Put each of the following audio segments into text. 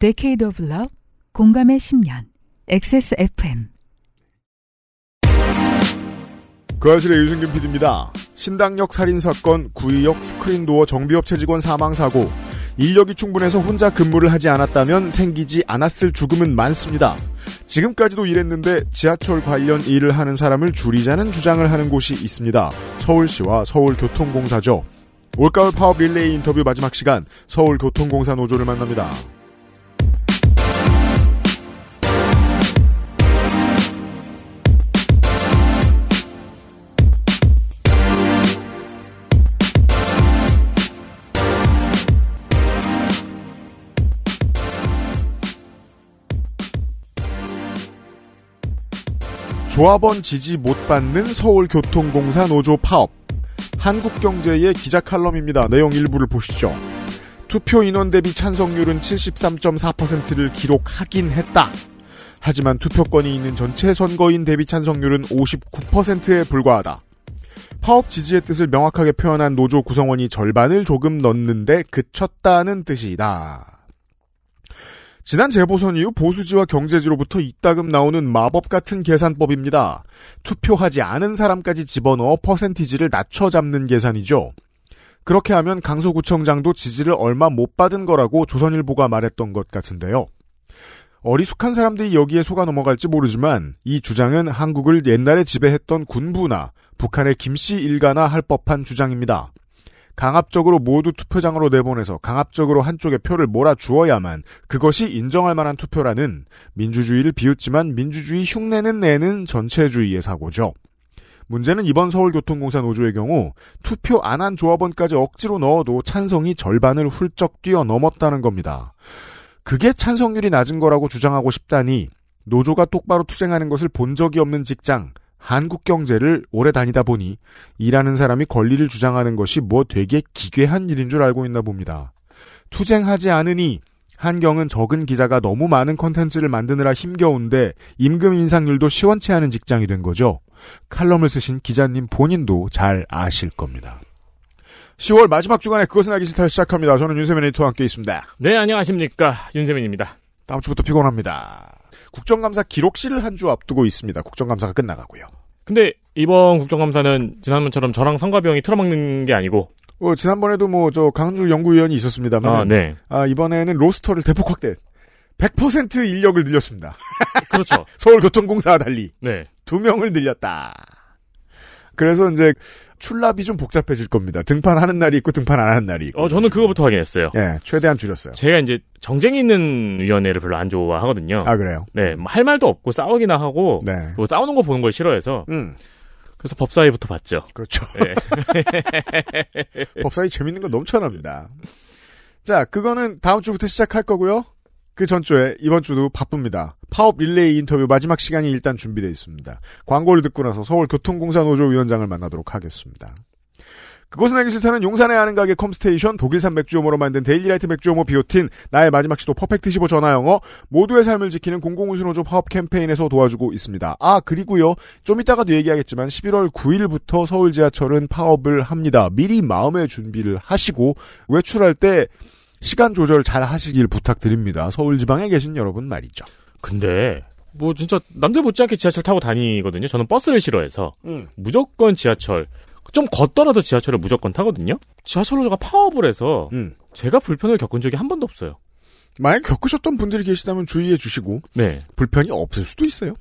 Decade of Love, 공감의 10년, XSFM. 그 아실의 유승균 PD입니다. 신당역 살인사건, 구의역 스크린도어 정비업체 직원 사망사고, 인력이 충분해서 혼자 근무를 하지 않았다면 생기지 않았을 죽음은 많습니다. 지금까지도 이랬는데 지하철 관련 일을 하는 사람을 줄이자는 주장을 하는 곳이 있습니다. 서울시와 서울교통공사죠. 올가을 파업 릴레이 인터뷰 마지막 시간 서울교통공사 노조를 만납니다. 조합원 지지 못 받는 서울교통공사 노조 파업. 한국경제의 기자 칼럼입니다. 내용 일부를 보시죠. 투표 인원 대비 찬성률은 73.4%를 기록하긴 했다. 하지만 투표권이 있는 전체 선거인 대비 찬성률은 59%에 불과하다. 파업 지지의 뜻을 명확하게 표현한 노조 구성원이 절반을 조금 넣는데 그쳤다는 뜻이다. 지난 재보선 이후 보수지와 경제지로부터 이따금 나오는 마법 같은 계산법입니다. 투표하지 않은 사람까지 집어넣어 퍼센티지를 낮춰 잡는 계산이죠. 그렇게 하면 강서구청장도 지지를 얼마 못 받은 거라고 조선일보가 말했던 것 같은데요. 어리숙한 사람들이 여기에 속아 넘어갈지 모르지만 이 주장은 한국을 옛날에 지배했던 군부나 북한의 김씨 일가나 할 법한 주장입니다. 강압적으로 모두 투표장으로 내보내서 강압적으로 한쪽에 표를 몰아주어야만 그것이 인정할 만한 투표라는 민주주의를 비웃지만 민주주의 흉내는 내는 전체주의의 사고죠. 문제는 이번 서울교통공사 노조의 경우 투표 안 한 조합원까지 억지로 넣어도 찬성이 절반을 훌쩍 뛰어넘었다는 겁니다. 그게 찬성률이 낮은 거라고 주장하고 싶다니 노조가 똑바로 투쟁하는 것을 본 적이 없는 직장 한국 경제를 오래 다니다 보니 일하는 사람이 권리를 주장하는 것이 뭐 되게 기괴한 일인 줄 알고 있나 봅니다. 투쟁하지 않으니 한경은 적은 기자가 너무 많은 컨텐츠를 만드느라 힘겨운데 임금 인상률도 시원치 않은 직장이 된 거죠. 칼럼을 쓰신 기자님 본인도 잘 아실 겁니다. 10월 마지막 주간에 그것은 알기 싫다 시작합니다. 저는 윤세민 에디터와 함께 있습니다. 네, 안녕하십니까. 윤세민입니다. 다음 주부터 피곤합니다. 국정감사 기록실을 한 주 앞두고 있습니다. 국정감사가 끝나가고요. 근데 이번 국정감사는 지난번처럼 저랑 성가병이 틀어막는 게 아니고 어, 지난번에도 뭐 저 강주 연구위원이 있었습니다만 아, 네. 아, 이번에는 로스터를 대폭 확대. 100% 인력을 늘렸습니다. 그렇죠. 서울교통공사와 달리 네. 두 명을 늘렸다. 그래서 이제 출납이 좀 복잡해질 겁니다. 등판하는 날이 있고 등판 안 하는 날이 있고. 어, 저는 그거부터 확인했어요. 예, 최대한 줄였어요. 제가 이제 정쟁 있는 위원회를 별로 안 좋아하거든요. 아 그래요? 네, 뭐 할 말도 없고 싸우기나 하고 네. 뭐 싸우는 거 보는 걸 싫어해서 음, 그래서 법사위부터 봤죠. 그렇죠. 네. 법사위 재밌는 거 넘쳐납니다. 자, 그거는 다음 주부터 시작할 거고요. 그 전주에 이번 주도 바쁩니다. 파업 릴레이 인터뷰 마지막 시간이 일단 준비되어 있습니다. 광고를 듣고 나서 서울교통공사 노조 위원장을 만나도록 하겠습니다. 그것은 알기 싫다는 용산에 아는 가게 컴스테이션, 독일산 맥주효모로 만든 데일리라이트 맥주효모 비오틴, 나의 마지막 시도 퍼펙트 15 전화영어, 모두의 삶을 지키는 공공운수노조 파업 캠페인에서 도와주고 있습니다. 아, 그리고요, 좀 이따가도 얘기하겠지만 11월 9일부터 서울 지하철은 파업을 합니다. 미리 마음의 준비를 하시고, 외출할 때 시간 조절 잘 하시길 부탁드립니다. 서울 지방에 계신 여러분 말이죠. 근데 뭐 진짜 남들 못지않게 지하철 타고 다니거든요. 저는 버스를 싫어해서 무조건 지하철 좀 걷더라도 지하철을 무조건 타거든요. 지하철 노조가 파업을 해서 음. 제가 불편을 겪은 적이 한 번도 없어요. 만약 겪으셨던 분들이 계시다면 주의해 주시고, 네. 불편이 없을 수도 있어요.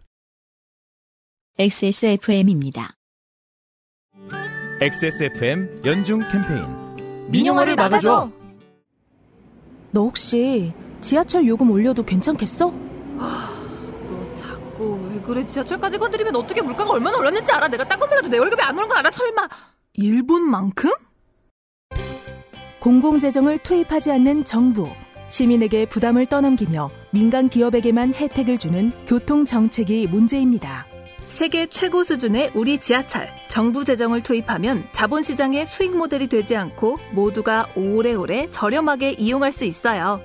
XSFM입니다. XSFM 연중 캠페인 민영화를 막아줘. 너 혹시 지하철 요금 올려도 괜찮겠어? 너 자꾸 왜 그래? 지하철까지 건드리면 어떻게 물가가 얼마나 올랐는지 알아? 내가 딴건 몰라도 내 월급이 안 오른 건 알아? 설마 일본만큼? 공공재정을 투입하지 않는 정부, 시민에게 부담을 떠넘기며 민간 기업에게만 혜택을 주는 교통 정책이 문제입니다. 세계 최고 수준의 우리 지하철. 정부 재정을 투입하면 자본시장의 수익 모델이 되지 않고 모두가 오래오래 저렴하게 이용할 수 있어요.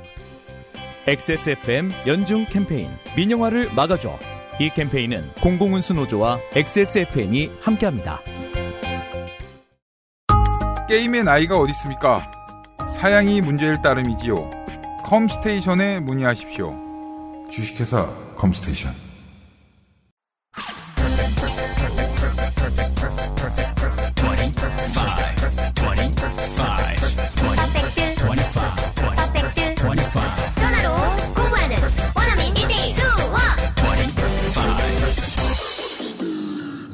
XSFM 연중 캠페인 민영화를 막아줘 이 캠페인은 공공운수 노조와 XSFM이 함께합니다. 게임의 나이가 어디 있습니까? 사양이 문제일 따름이지요. 컴스테이션에 문의하십시오. 주식회사 컴스테이션.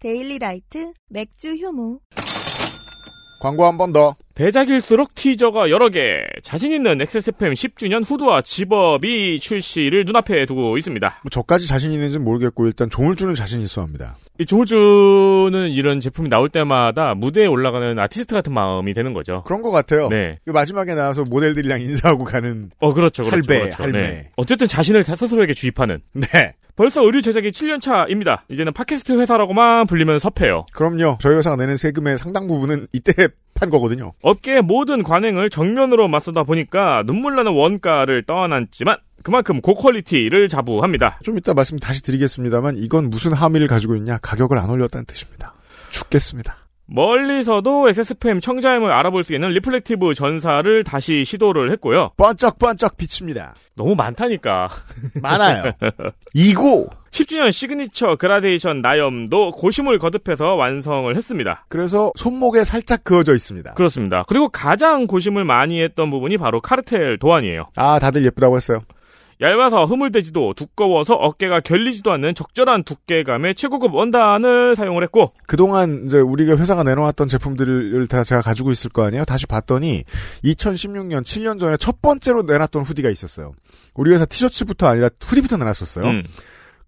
데일리 라이트 맥주 효모. 광고 한 번 더. 대작일수록 티저가 여러 개. 자신 있는 XSFM 10주년 후드와 zip-up이 출시를 눈앞에 두고 있습니다. 뭐 저까지 자신 있는지는 모르겠고 일단 조물주는 자신 있어 합니다. 이 조물주는 이런 제품이 나올 때마다 무대에 올라가는 아티스트 같은 마음이 되는 거죠. 그런 것 같아요. 네. 그 마지막에 나와서 모델들이랑 인사하고 가는 어, 그렇죠, 그렇죠. 할배, 그렇죠. 할매. 네. 어쨌든 자신을 스스로에게 주입하는. 네. 벌써 의류 제작이 7년 차입니다. 이제는 팟캐스트 회사라고만 불리면 섭해요. 그럼요. 저희 회사가 내는 세금의 상당 부분은 이때 판 거거든요. 업계의 모든 관행을 정면으로 맞서다 보니까 눈물 나는 원가를 떠안았지만 그만큼 고quality를 자부합니다. 좀 이따 말씀 다시 드리겠습니다만 이건 무슨 함의를 가지고 있냐? 가격을 안 올렸다는 뜻입니다. 죽겠습니다. 멀리서도 XSFM 청자임을 알아볼 수 있는 reflective 전사를 다시 시도를 했고요. 반짝반짝 비칩니다. 너무 많다니까. 많아요. 이고 10주년 시그니처 그라데이션 나염도 고심을 거듭해서 완성을 했습니다. 그래서 손목에 살짝 그어져 있습니다. 그렇습니다. 그리고 가장 고심을 많이 했던 부분이 바로 카르텔 도안이에요. 아, 다들 예쁘다고 했어요. 얇아서 흐물대지도 두꺼워서 어깨가 결리지도 않는 적절한 두께감의 최고급 원단을 사용을 했고 그동안 이제 우리가 회사가 내놓았던 제품들을 다 제가 가지고 있을 거 아니에요. 다시 봤더니 2016년 7년 전에 첫 번째로 내놨던 hoodie가 있었어요. 우리 회사 티셔츠부터 아니라 후디부터 내놨었어요. 음.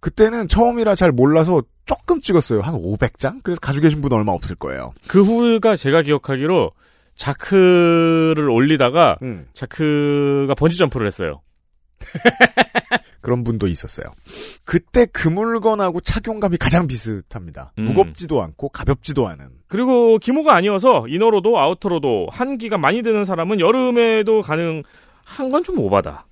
그때는 처음이라 잘 몰라서 조금 찍었어요. 한 500장? 그래서 가지고 계신 분 얼마 없을 거예요. 그 후가 제가 기억하기로 자크를 올리다가 음. 자크가 번지 점프를 했어요. 그런 분도 있었어요. 그때 그 물건하고 착용감이 가장 비슷합니다. 음. 무겁지도 않고 가볍지도 않은. 그리고 기모가 아니어서 이너로도 아우터로도 한기가 많이 드는 사람은 여름에도 가능한 건 좀 오바다.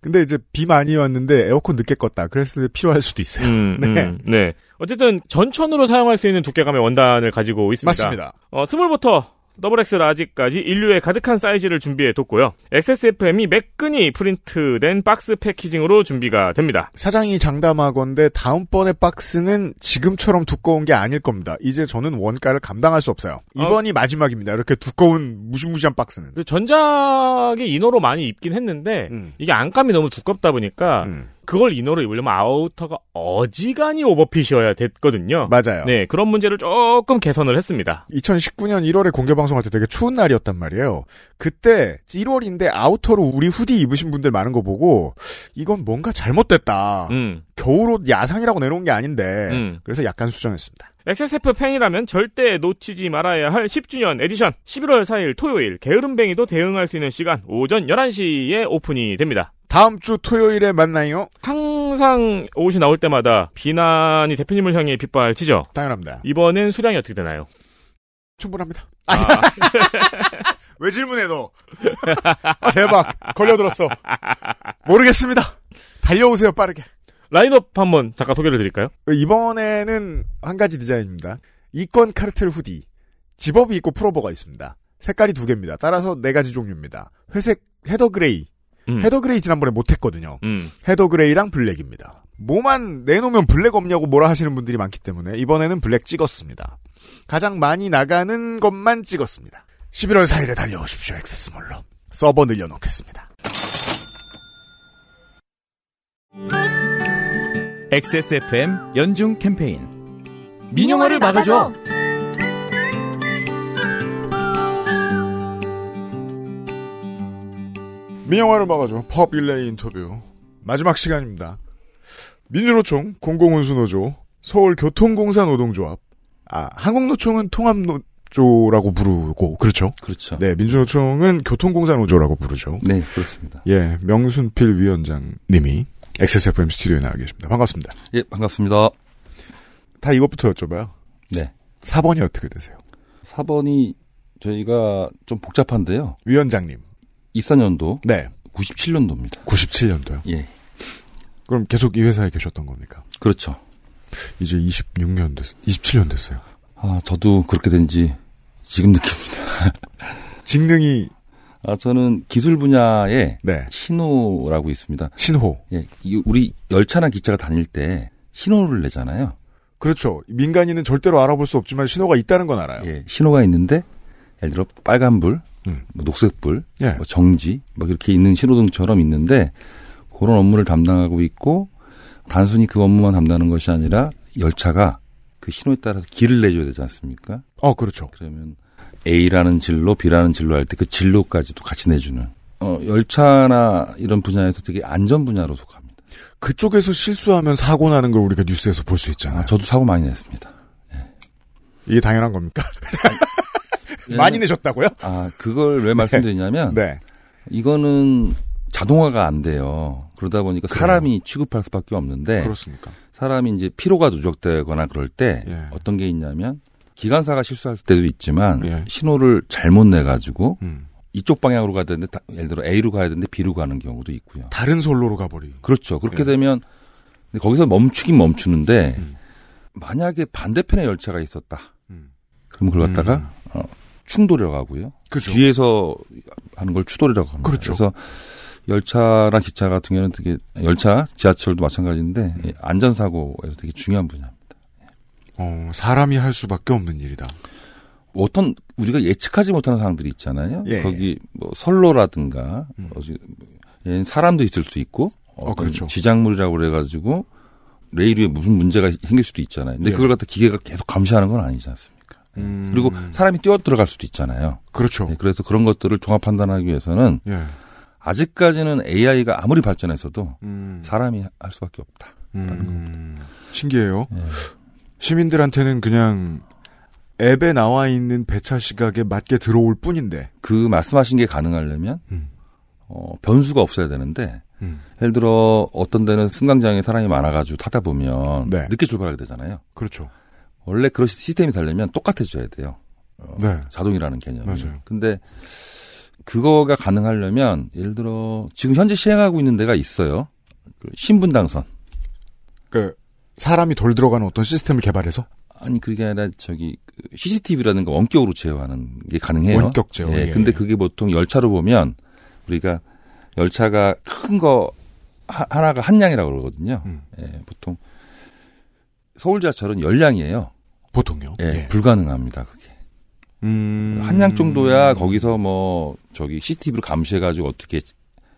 근데 이제 비 많이 왔는데 에어컨 늦게 껐다. 그랬을 때 필요할 수도 있어요. 음, 네. 음, 네. 어쨌든 전천으로 사용할 수 있는 두께감의 원단을 가지고 있습니다. 맞습니다. 어, 스몰부터 더블 X 라지까지 인류의 가득한 사이즈를 준비해 뒀고요. XSFM이 매끈이 프린트된 박스 packaging으로 준비가 됩니다. 사장이 장담하건데 다음번에 박스는 지금처럼 두꺼운 게 아닐 겁니다. 이제 저는 원가를 감당할 수 없어요. 이번이 마지막입니다. 이렇게 두꺼운 무시무시한 박스는. 그 전작이 이너로 많이 입긴 했는데 음. 이게 안감이 너무 두껍다 보니까 그걸 이너로 입으려면 아우터가 어지간히 오버핏이어야 됐거든요. 맞아요. 네, 그런 문제를 조금 개선을 했습니다. 2019년 1월에 공개 방송할 때 되게 추운 날이었단 말이에요. 그때 1월인데 아우터로 우리 후디 입으신 분들 많은 거 보고 이건 뭔가 잘못됐다. 음. 겨울옷 야상이라고 내놓은 게 아닌데 음. 그래서 약간 수정했습니다. XSFM 팬이라면 절대 놓치지 말아야 할 10주년 에디션 11월 4일 토요일 게으름뱅이도 대응할 수 있는 시간 오전 11시에 오픈이 됩니다. 다음 주 토요일에 만나요. 항상 옷이 나올 때마다 비난이 대표님을 향해 빗발치죠. 당연합니다. 이번엔 수량이 어떻게 되나요? 충분합니다. 왜 질문해 너? 아, 대박 걸려들었어. 모르겠습니다. 달려오세요 빠르게. 라인업 한번 잠깐 소개를 드릴까요? 이번에는 한 가지 디자인입니다. 이건 카르텔 hoodie. Zip-up이 있고 풀오버가 있습니다. 색깔이 두 개입니다. 따라서 네 가지 종류입니다. 회색 heather gray. 음. Heather gray 지난번에 못했거든요. 음. Heather gray랑 black입니다. 뭐만 내놓으면 black 없냐고 뭐라 하시는 분들이 많기 때문에 이번에는 black 찍었습니다. 가장 많이 나가는 것만 찍었습니다. 11월 4일에 달려오십시오. XS몰로. 서버 늘려놓겠습니다. XSFM 연중 캠페인 민영화를 막아줘. 민영화를 막아줘. 펍 일레이 인터뷰. 마지막 시간입니다. 민주노총, 공공운수노조, 서울교통공사 노동조합, 아, 한국노총은 통합노조라고 부르고, 그렇죠? 그렇죠. 네, 민주노총은 교통공사 노조라고 부르죠. 네, 그렇습니다. 예, 명순필 위원장님이 XSFM 스튜디오에 나와 계십니다. 반갑습니다. 예, 반갑습니다. 다 이것부터 여쭤봐요. 네. 4번이 어떻게 되세요? 4번이 저희가 좀 복잡한데요. 위원장님. 입사년도. 네. 97년도입니다. 97년도요? 예. 그럼 계속 이 회사에 계셨던 겁니까? 그렇죠. 이제 26년 됐, 27년 됐어요. 아, 저도 그렇게 된 지 지금 느낍니다. 직능이 아, 저는 기술 분야에 네. 신호라고 있습니다. 신호. 예, 이 우리 열차나 기차가 다닐 때 신호를 내잖아요. 그렇죠. 민간인은 절대로 알아볼 수 없지만 신호가 있다는 건 알아요. 예, 신호가 있는데 예를 들어 빨간불, 음. 뭐 녹색불, 예. 뭐 정지, 뭐 이렇게 있는 신호등처럼 있는데 그런 업무를 담당하고 있고 단순히 그 업무만 담당하는 것이 아니라 열차가 그 신호에 따라서 길을 내줘야 되지 않습니까? 어, 그렇죠. 그러면 A라는 진로, B라는 진로 할 때 그 진로까지도 같이 내주는 어, 열차나 이런 분야에서 되게 안전 분야로 속합니다. 그쪽에서 실수하면 사고 나는 걸 우리가 뉴스에서 볼 수 있잖아요. 아, 저도 사고 많이 냈습니다. 이게 당연한 겁니까? 많이 내셨다고요? 아, 그걸 왜 말씀드리냐면 네. 이거는 자동화가 안 돼요. 그러다 보니까 사람이 취급할 수밖에 없는데 그렇습니까? 사람이 이제 피로가 누적되거나 그럴 때 예. 어떤 게 있냐면 기관사가 실수할 때도 있지만 예. 신호를 잘못 내 가지고 음. 이쪽 방향으로 가야 되는데 다- 예를 들어 A로 가야 되는데 B로 가는 경우도 있고요. 다른 선로로 가버리. 그렇죠. 그렇게 예. 되면 거기서 멈추긴 멈추는데 음. 만약에 반대편에 열차가 있었다. 그럼 그걸 갖다가 어, 충돌이라고 하고요. 음. 그죠. 뒤에서 하는 걸 추돌이라고 합니다. 그렇죠. 래서 열차나 기차 같은 경우는 되게 열차, 지하철도 마찬가지인데 음. 예, 안전사고에서 되게 중요한 분야입니다. 어, 사람이 할 수밖에 없는 일이다. 어떤 우리가 예측하지 못하는 상황들이 있잖아요. 예. 거기 뭐 선로라든가 어디 예, 사람도 있을 수 있고 어떤 그렇죠. 지작물이라고 그래가지고 레일 위에 무슨 문제가 생길 수도 있잖아요. 근데 예. 그걸 갖다 기계가 계속 감시하는 건 아니지 않습니까? 예. 음. 그리고 사람이 뛰어 들어갈 수도 있잖아요. 그렇죠. 예, 그래서 그런 것들을 종합 판단하기 위해서는 예. 아직까지는 AI가 아무리 발전했어도 음. 사람이 할 수밖에 없다. 음. 신기해요. 예. 시민들한테는 그냥 앱에 나와 있는 배차 시각에 맞게 들어올 뿐인데. 그 말씀하신 게 가능하려면 음. 어, 변수가 없어야 되는데 음. 예를 들어 어떤 데는 승강장에 사람이 많아가지고 타다 보면 네. 늦게 출발하게 되잖아요. 그렇죠. 원래 그런 시스템이 되려면 똑같아져야 돼요. 어, 네. 자동이라는 개념이. 맞아요. 근데 그거가 가능하려면 예를 들어 지금 현재 시행하고 있는 데가 있어요. 그 신분당선. 그 사람이 덜 들어가는 어떤 시스템을 개발해서 아니 그게 아니라 저기 그 CCTV라는 거 원격으로 제어하는 게 가능해요. 원격 제어, 예, 예. 근데 그게 보통 열차로 보면 우리가 열차가 큰 거 하나가 한 량이라고 그러거든요. 음. 예, 보통 서울 지하철은 열량이에요. 보통요. 예, 불가능합니다. 그게 음. 한량 정도야 거기서 뭐 저기 CCTV로 감시해가지고 어떻게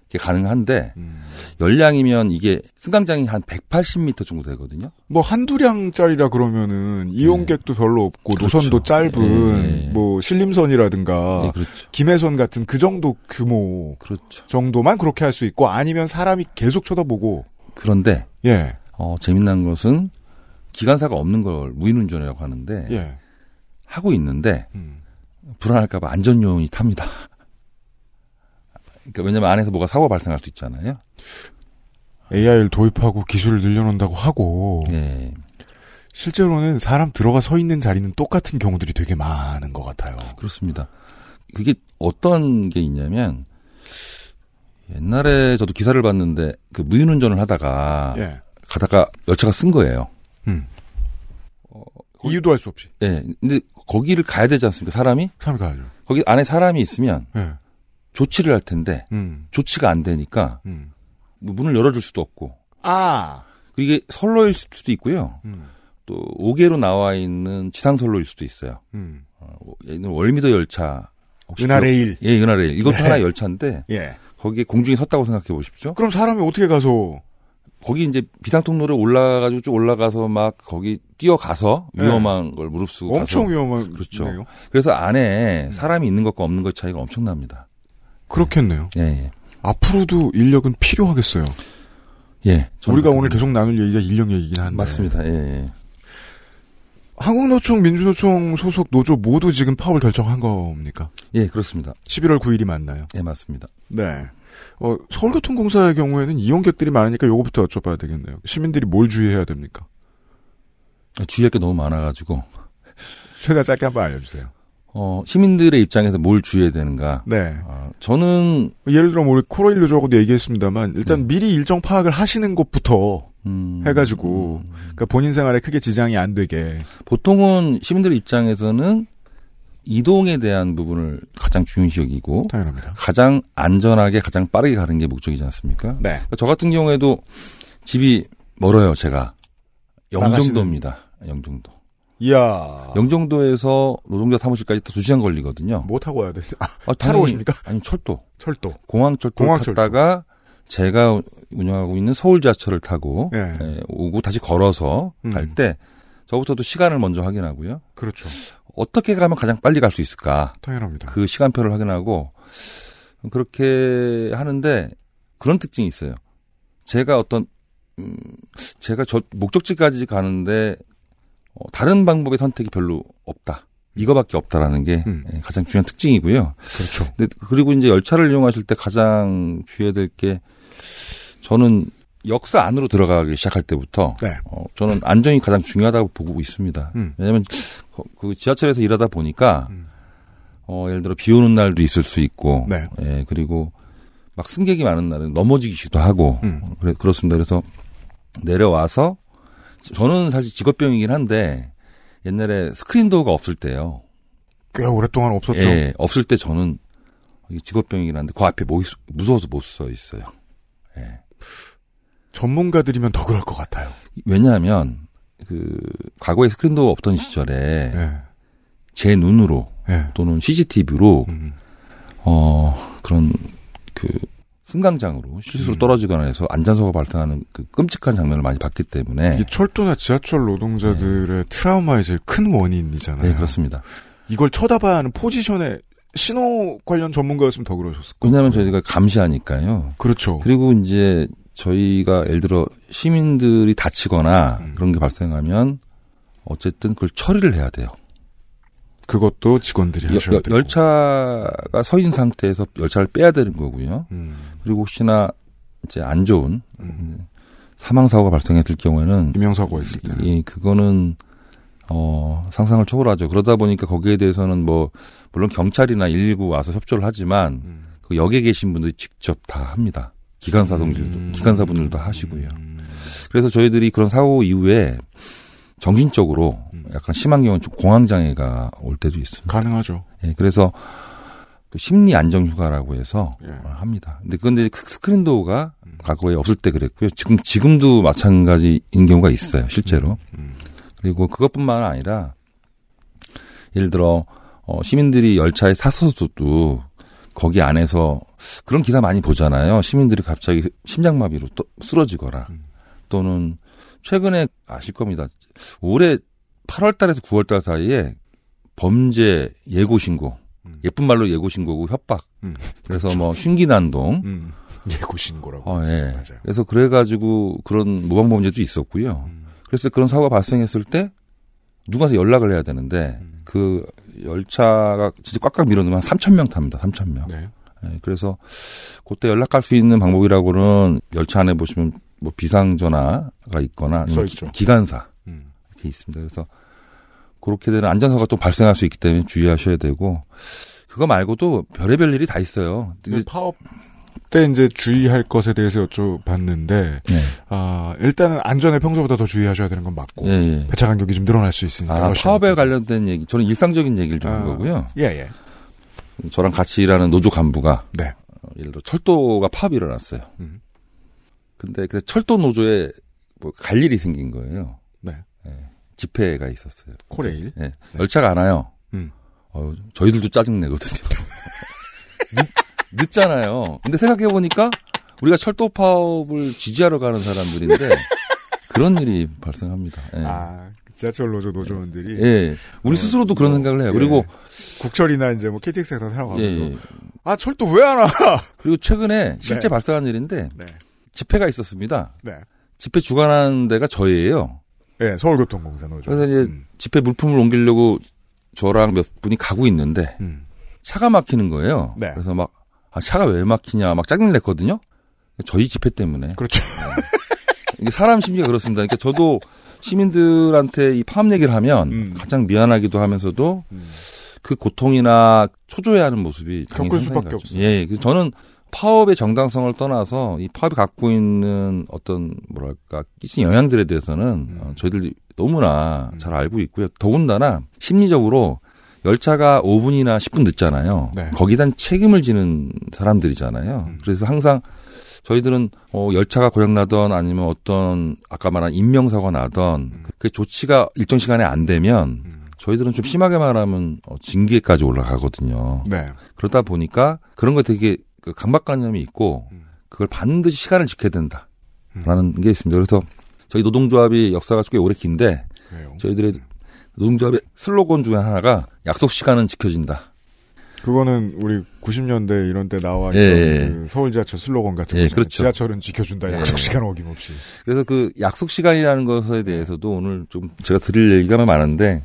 이게 가능한데 음. 열량이면 이게 승강장이 한 180m 정도 되거든요. 뭐 한두 량짜리라 그러면은 이용객도 별로 없고 그렇죠. 노선도 짧은 예, 예. 뭐 신림선이라든가 예, 그렇죠. 김해선 같은 그 정도 규모 그렇죠. 정도만 그렇게 할 수 있고 아니면 사람이 계속 쳐다보고 그런데 예. 어, 재미난 것은 기관사가 없는 걸 무인운전이라고 하는데 예. 하고 있는데 음. 불안할까봐 안전요원이 탑니다. 그러니까 왜냐면 안에서 뭐가 사고 가 발생할 수 있잖아요. AI를 도입하고 기술을 늘려놓는다고 하고 예. 실제로는 사람 들어가 서 있는 자리는 똑같은 경우들이 되게 많은 것 같아요. 그렇습니다. 그게 어떤 게 있냐면 옛날에 저도 기사를 봤는데 그 무인운전을 하다가 예. 가다가 열차가 쓴 거예요. 음. 이유도 할수 없이. 예. 근데 거기를 가야 되지 않습니까? 사람이? 사람이 가야죠. 거기 안에 사람이 있으면 예. 조치를 할 텐데 음. 조치가 안 되니까 음. 뭐 문을 열어줄 수도 없고 아. 이게 선로일 수도 있고요. 음. 또 5개로 나와 있는 지상선로일 수도 있어요. 음. 어, 들어 월미도 열차. 은하레일. 기억- 예, 은하레일. 이것도 네. 하나의 열차인데 예. 거기에 공중에 섰다고 생각해 보십시오. 그럼 사람이 어떻게 가서 거기 이제 비상통로를 올라가지고 쭉 올라가서 막 거기 뛰어가서 네. 위험한 걸 무릅쓰고 엄청 가서 위험한 그렇죠. 네요. 그래서 안에 사람이 있는 것과 없는 것 차이가 엄청납니다. 그렇겠네요. 예, 예. 앞으로도 인력은 필요하겠어요. 예. 우리가 오늘 계속 나눌 얘기가 인력 얘기긴 한데. 맞습니다. 예, 예. 한국노총, 민주노총 소속 노조 모두 지금 파업을 결정한 겁니까? 예, 그렇습니다. 11월 9일이 맞나요? 예, 맞습니다. 네. 어, 서울교통공사의 경우에는 이용객들이 많으니까 요거부터 여쭤봐야 되겠네요. 시민들이 뭘 주의해야 됩니까? 주의할 게 너무 많아가지고. 최대한 짧게 한번 알려주세요. 어, 시민들의 입장에서 뭘 주의해야 되는가? 네. 아, 저는 예를 들어 뭐 우리 코로일 노조하고도 얘기했습니다만 일단 미리 일정 파악을 하시는 것부터 해가지고 그러니까 본인 생활에 크게 지장이 안 되게 보통은 시민들 입장에서는 이동에 대한 부분을 가장 중요시 여기고 당연합니다. 가장 안전하게 가장 빠르게 가는 게 목적이지 않습니까? 네. 그러니까 저 같은 경우에도 집이 멀어요, 제가. 영종도입니다. 영종도. 이야. 영종도에서 노동자 사무실까지 다 2시간 걸리거든요. 뭐 타고 와야 돼? 아, 아, 차로 오십니까? 아니, 철도. 철도. 공항철도 공항철도. 탔다가 제가 운영하고 있는 서울 지하철을 타고 예. 예, 오고 다시 걸어서 음. 갈때 저부터도 시간을 먼저 확인하고요. 그렇죠. 어떻게 가면 가장 빨리 갈 수 있을까? 당연합니다. 그 시간표를 확인하고 그렇게 하는데 그런 특징이 있어요. 제가 어떤 음, 제가 저 목적지까지 가는데 어, 다른 방법의 선택이 별로 없다. 이거밖에 없다라는 게 예, 가장 중요한 특징이고요. 음. 그렇죠. 근데 그리고 이제 열차를 이용하실 때 가장 주의해야 될 게 저는 역사 안으로 들어가기 시작할 때부터 네. 어, 저는 안전이 가장 중요하다고 보고 있습니다. 음. 왜냐하면 거- 그 지하철에서 일하다 보니까 어, 예를 들어 비 오는 날도 있을 수 있고, 네. 예, 그리고 막 승객이 많은 날은 넘어지기도 하고, 음. 어, 그래, 그렇습니다. 그래서 내려와서 저는 사실 직업병이긴 한데 옛날에 스크린 도어가 없을 때요. 꽤 오랫동안 없었죠. 예, 없을 때 저는 직업병이긴 한데 그 앞에 뭐 있- 무서워서 못 서 있어요. 예. 전문가들이면 더 그럴 것 같아요. 왜냐하면 그 과거에 스크린도어 없던 시절에 예. 제 눈으로 예. 또는 CCTV로 음. 어 그런 그 승강장으로 실수로 음. 떨어지거나 해서 안전사고가 발생하는 그 끔찍한 장면을 많이 봤기 때문에 이 철도나 지하철 노동자들의 트라우마의 제일 큰 원인이잖아요. 네 그렇습니다. 이걸 쳐다봐야 하는 포지션에 신호 관련 전문가였으면 더 그러셨을 거예요. 왜냐하면 저희가 감시하니까요. 그렇죠. 그리고 이제 저희가 예를 들어 시민들이 다치거나 음. 그런 게 발생하면 어쨌든 그걸 처리를 해야 돼요. 그것도 직원들이 하셔야 여- 되고. 열차가 서 있는 상태에서 열차를 빼야 되는 거고요. 음. 그리고 혹시나 이제 안 좋은 사망 사고가 발생했을 경우에는 이명 사고가 있을 때이 그거는 어 상상을 초월하죠. 그러다 보니까 거기에 대해서는 뭐 물론 경찰이나 119 와서 협조를 하지만 음. 그 역에 계신 분들이 직접 다 합니다. 기관사 동들도 음. 기관사분들도 하시고요. 그래서 저희들이 그런 사고 이후에 정신적으로 약간 심한 경우는 좀 공황장애가 올 때도 있습니다. 가능하죠. 예, 그래서 그 심리 안정 휴가라고 해서 예. 어, 합니다. 근데 그런데 스크린 도어가 과거에 없을 때 그랬고요. 지금 지금도 마찬가지인 경우가 있어요, 실제로. 그리고 그것뿐만 아니라 예를 들어 어, 시민들이 열차에 탔어도 거기 안에서 그런 기사 많이 보잖아요. 시민들이 갑자기 심장마비로 또 쓰러지거나 또는 최근에 아실 겁니다. 올해 8월 달에서 9월 달 사이에 범죄 예고 신고 예쁜 말로 예고 신고고 협박. 그래서 뭐 흉기난동 음. 예고 신고라고. 어. 예. 맞아요. 그래서 그래 가지고 그런 모방 범죄도 있었고요. 그래서 그런 사고가 발생했을 때 누가서 연락을 해야 되는데 그 열차가 진짜 꽉꽉 밀어넣으면 한 3천 명 탑니다. 3천 명. 네. 예, 그래서 그때 연락할 수 있는 방법이라고는 열차 안에 보시면 뭐 비상 전화가 있거나 아니면. 기, 관사 음. 이렇게 있습니다. 그래서 그렇게 되는 안전사고가 또 발생할 수 있기 때문에 주의하셔야 되고 그거 말고도 별의별 일이 다 있어요. 파업 때 이제 주의할 것에 대해서 여쭤봤는데 네. 아 일단은 안전에 평소보다 더 주의하셔야 되는 건 맞고 예, 예. 배차 간격이 좀 늘어날 수 있으니까 아, 파업에 관련된 얘기, 저는 일상적인 얘기를 좀한 아, 거고요. 예, 예. 저랑 같이 일하는 노조 간부가 네. 어, 예를 들어 철도가 파업이 일어났어요. 음. 근데 그 철도 노조에 뭐 갈 일이 생긴 거예요. 네. 예, 집회가 있었어요. 코레일. 예, 열차가 안 와요. 음. 어, 저희들도 짜증 내거든요. 늦, 잖아요 근데 생각해 보니까 우리가 철도 파업을 지지하러 가는 사람들인데 그런 일이 발생합니다. 예. 아 지하철 노조 노조원들이 예. 우리 스스로도 그런 생각을 해요. 예. 그리고 국철이나 이제 뭐 KTX에서 살아가면서 예, 예. 아 철도 왜 안 와? 그리고 최근에 실제 네. 발생한 일인데 네. 집회가 있었습니다. 네. 집회 주관하는 데가 저희예요. 예, 서울교통공사 노조. 그래서 이제 집회 물품을 옮기려고 저랑 몇 분이 가고 있는데 음. 차가 막히는 거예요. 네. 그래서 막 아, 차가 왜 막히냐 막 짜증 냈거든요. 저희 집회 때문에. 그렇죠. 이게 사람 심리가 그렇습니다. 그러니까 저도 시민들한테 이 파업 얘기를 하면 음. 가장 미안하기도 하면서도 그 고통이나 초조해하는 모습이 겪을 수밖에. 없어요. 예, 그 저는 파업의 정당성을 떠나서 이 파업이 갖고 있는 어떤 뭐랄까 끼친 영향들에 대해서는 음. 어, 저희들이 너무나 잘 알고 있고요. 더군다나 심리적으로 열차가 5분이나 10분 늦잖아요. 네. 거기단 책임을 지는 사람들이잖아요. 음. 그래서 항상 저희들은 어, 열차가 고장나던 아니면 어떤 아까 말한 인명사고가 나던 음. 그 조치가 일정 시간에 안 되면 저희들은 좀 심하게 말하면 어, 징계까지 올라가거든요. 네. 그러다 보니까 그런 거 되게 그 강박관념이 있고 그걸 반드시 시간을 지켜야 된다라는 게 있습니다. 그래서 저희 노동조합이 역사가 꽤 오래 긴데 저희들의 노동조합의 슬로건 중에 하나가 약속 시간은 지켜진다. 그거는 우리 90년대 이런 때 나와 예, 있던 예. 그 서울 지하철 슬로건 같은 예. 그렇죠. 지하철은 지켜준다. 예. 약속 시간 어김없이. 그래서 그 약속 시간이라는 것에 대해서도 오늘 좀 제가 드릴 얘기가 많은데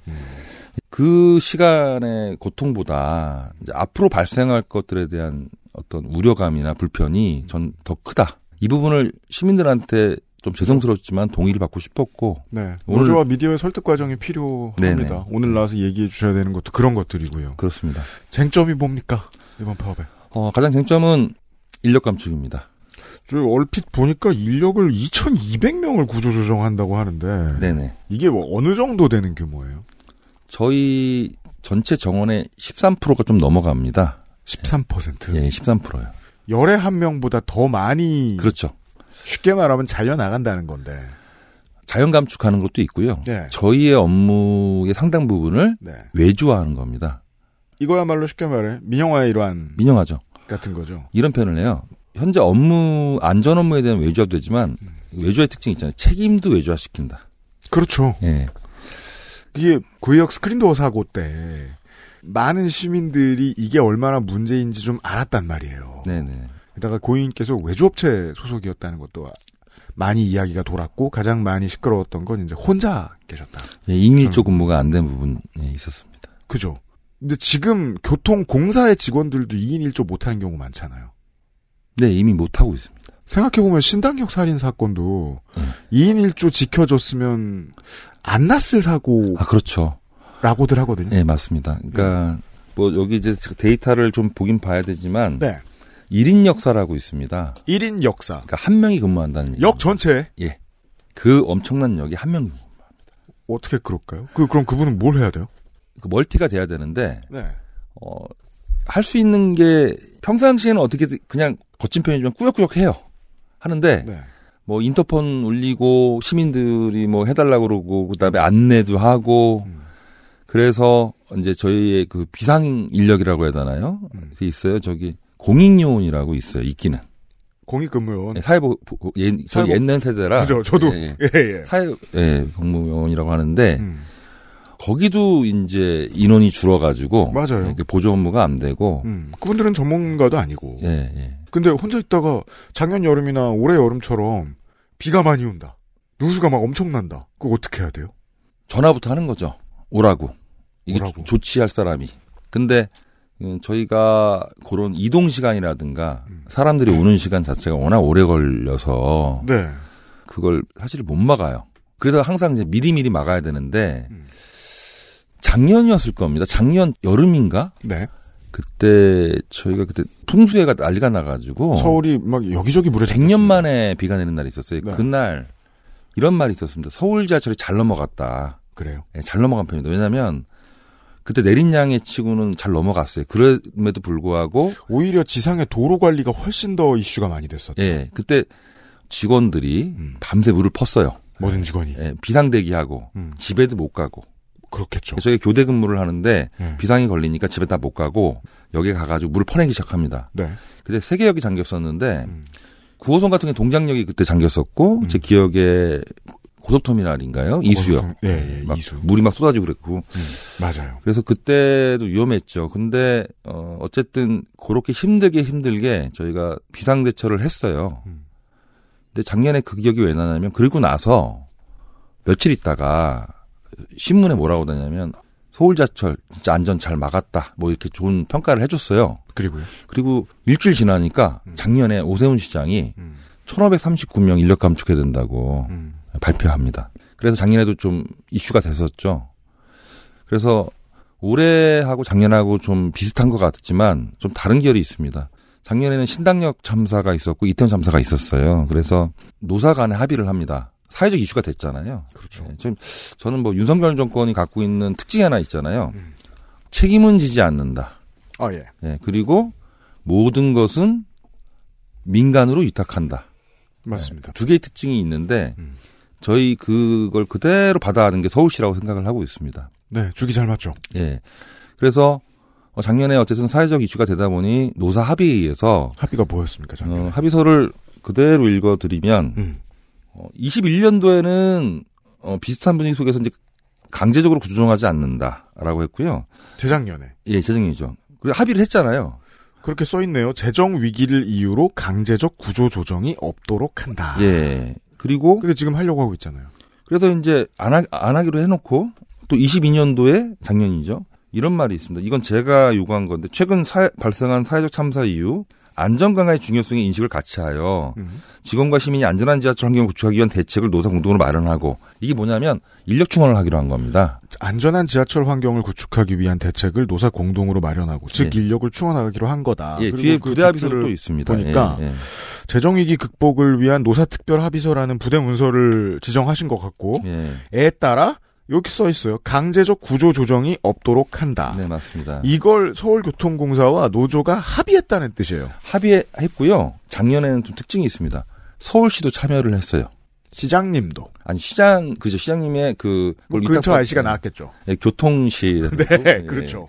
그 시간의 고통보다 이제 앞으로 발생할 것들에 대한 어떤 우려감이나 불편이 전 더 크다. 이 부분을 시민들한테 좀 죄송스럽지만 동의를 받고 싶었고 네. 오늘 노조와 미디어의 설득 과정이 필요합니다. 네네. 오늘 나와서 얘기해 주셔야 되는 것도 그런 것들이고요. 그렇습니다. 쟁점이 뭡니까? 이번 파업에. 어, 가장 쟁점은 인력 감축입니다. 저 얼핏 보니까 인력을 2,200명을 구조조정한다고 하는데 네네. 이게 뭐 어느 정도 되는 규모예요? 저희 전체 정원의 13%가 좀 넘어갑니다. 13%? 예, 13%요. 열에 한 명보다 더 많이 그렇죠. 쉽게 말하면 잘려 나간다는 건데. 자연 감축하는 것도 있고요. 네. 저희의 업무의 상당 부분을 네. 외주화하는 겁니다. 이거야말로 쉽게 말해 민영화의 일환 민영화죠. 같은 거죠. 이런 표현을 해요. 현재 업무 안전 업무에 대한 외주화도 되지만 외주화의 특징이 있잖아요. 책임도 외주화시킨다. 그렇죠. 예. 이게 구의역 스크린도어 사고 때 많은 시민들이 이게 얼마나 문제인지 좀 알았단 말이에요. 네네. 게다가 고인께서 외주업체 소속이었다는 것도 많이 이야기가 돌았고 가장 많이 시끄러웠던 건 이제 혼자 계셨다. 예, 2인 1조 근무가 안 된 부분이 있었습니다. 그죠. 근데 지금 교통공사의 직원들도 2인 1조 못하는 경우 많잖아요. 네, 이미 못하고 있습니다. 생각해보면 신당역 살인 사건도 2인 1조 지켜줬으면 안 났을 사고. 아, 그렇죠. 라고들 하거든요. 네, 맞습니다. 그러니까 뭐 여기 이제 데이터를 좀 보긴 봐야 되지만 네. 1인 역사라고 있습니다. 1인 역사. 그러니까 한 명이 근무한다는 얘기. 역 전체. 예. 그 엄청난 역이 한 명. 어떻게 그럴까요? 그 그럼 그분은 뭘 해야 돼요? 그 멀티가 돼야 되는데 네. 어, 할 수 있는 게 평상시에는 어떻게 그냥 거친 편이지만 꾸역꾸역 해요. 하는데 네. 뭐 인터폰 울리고 시민들이 뭐 해달라고 그러고 그다음에 안내도 하고 음. 그래서 이제 저희의 그 비상 인력이라고 해야 되나요? 음. 그 있어요. 저기 공익요원이라고 있어요. 있기는. 공익근무요원. 네, 사회보 예, 저희 사회복- 옛날 세대라. 그죠, 저도. 예, 예, 예. 사회 예, 공무요원이라고 하는데 음. 거기도 이제 인원이 줄어가지고 맞아요. 보조 업무가 안 되고 음, 그분들은 전문가도 아니고. 예, 예. 근데 혼자 있다가 작년 여름이나 올해 여름처럼 비가 많이 온다. 누수가 막 엄청난다. 그거 어떻게 해야 돼요? 전화부터 하는 거죠. 오라고. 이게 오라고. 조치할 사람이. 근데 음, 저희가 그런 이동 시간이라든가 음. 사람들이 오는 시간 자체가 워낙 오래 걸려서 네. 그걸 사실 못 막아요. 그래서 항상 이제 미리미리 막아야 되는데 음. 작년이었을 겁니다. 작년 여름인가? 네. 그때 저희가 그때 풍수해가 난리가 나가지고 서울이 막 여기저기 물에 100년 만에 비가 내는 날이 있었어요. 네. 그날 이런 말이 있었습니다. 서울 지하철이 잘 넘어갔다. 그래요. 예, 잘 넘어간 편입니다. 왜냐하면 그때 내린 양의 치고는 잘 넘어갔어요. 그럼에도 불구하고 오히려 지상의 도로 관리가 훨씬 더 이슈가 많이 됐었죠. 예, 그때 직원들이 음. 밤새 물을 펐어요. 모든 직원이. 예, 비상대기하고 음. 집에도 못 가고. 그렇겠죠. 저희가 교대 근무를 하는데 네. 비상이 걸리니까 집에 다 못 가고 여기 가가지고 물을 퍼내기 시작합니다. 네. 그때 세계역이 잠겼었는데 음. 9호선 같은 게 동장역이 그때 잠겼었고 제 기억에 고속터미널인가요? 이수역. 예, 예, 막 이수. 물이 막 쏟아지고 그랬고. 음, 맞아요. 그래서 그때도 위험했죠. 근데 어 어쨌든 그렇게 힘들게 힘들게 저희가 비상 대처를 했어요. 음. 근데 작년에 그 기억이 왜 나냐면 그리고 나서 며칠 있다가 신문에 뭐라고 다냐면 서울지하철 진짜 안전 잘 막았다. 뭐 이렇게 좋은 평가를 해줬어요. 그리고요. 그리고 일주일 지나니까 작년에 오세훈 시장이 1,539명 인력 감축해야 된다고 발표합니다. 그래서 작년에도 좀 이슈가 됐었죠. 그래서 올해하고 작년하고 좀 비슷한 것 같지만 좀 다른 결이 있습니다. 작년에는 신당역 참사가 있었고 이태원 참사가 있었어요. 그래서 노사 간에 합의를 합니다. 사회적 이슈가 됐잖아요. 그렇죠. 네, 좀 저는 뭐 윤석열 정권이 갖고 있는 특징이 하나 있잖아요. 책임은 지지 않는다. 아 예. 네, 그리고 모든 것은 민간으로 위탁한다. 맞습니다. 두 개의 특징이 있는데 저희 그걸 그대로 받아가는 게 서울시라고 생각을 하고 있습니다. 네, 주기 잘 맞죠. 예. 그래서 어, 작년에 어쨌든 사회적 이슈가 되다 보니 노사 합의에 의해서 합의가 뭐였습니까? 어, 합의서를 그대로 읽어드리면 음. 어, 21년도에는 어, 비슷한 분위기 속에서 이제 강제적으로 구조조정하지 않는다라고 했고요. 재작년에. 예, 재작년이죠. 그리고 합의를 했잖아요. 그렇게 써 있네요. 재정 위기를 이유로 강제적 구조 조정이 없도록 한다. 예. 그리고 근데 지금 하려고 하고 있잖아요. 그래서 이제 안, 하, 안 하기로 해놓고 또 22년도에 작년이죠. 이런 말이 있습니다. 이건 제가 요구한 건데 최근 사 발생한 사회적 참사 이후 안전 강화의 중요성의 인식을 같이 하여 직원과 시민이 안전한 지하철 환경을 구축하기 위한 대책을 노사 공동으로 마련하고 이게 뭐냐면 인력 충원을 하기로 한 겁니다. 안전한 지하철 환경을 구축하기 위한 대책을 노사 공동으로 마련하고 즉 예. 인력을 충원하기로 한 거다. 예, 뒤에 그 부대 합의서도 있습니다. 보니까 예, 예. 재정 위기 극복을 위한 노사 특별 합의서라는 부대 문서를 지정하신 것 같고 예. 에 따라 여기 써 있어요. 강제적 구조 조정이 없도록 한다. 네, 맞습니다. 이걸 서울교통공사와 노조가 합의했다는 뜻이에요. 합의했고요. 작년에는 좀 특징이 있습니다. 서울시도 참여를 했어요. 시장님도. 아니 시장 그죠 시장님의 그 뭐 근처 아저씨가 나왔겠죠. 예, 교통시 네, 그렇죠.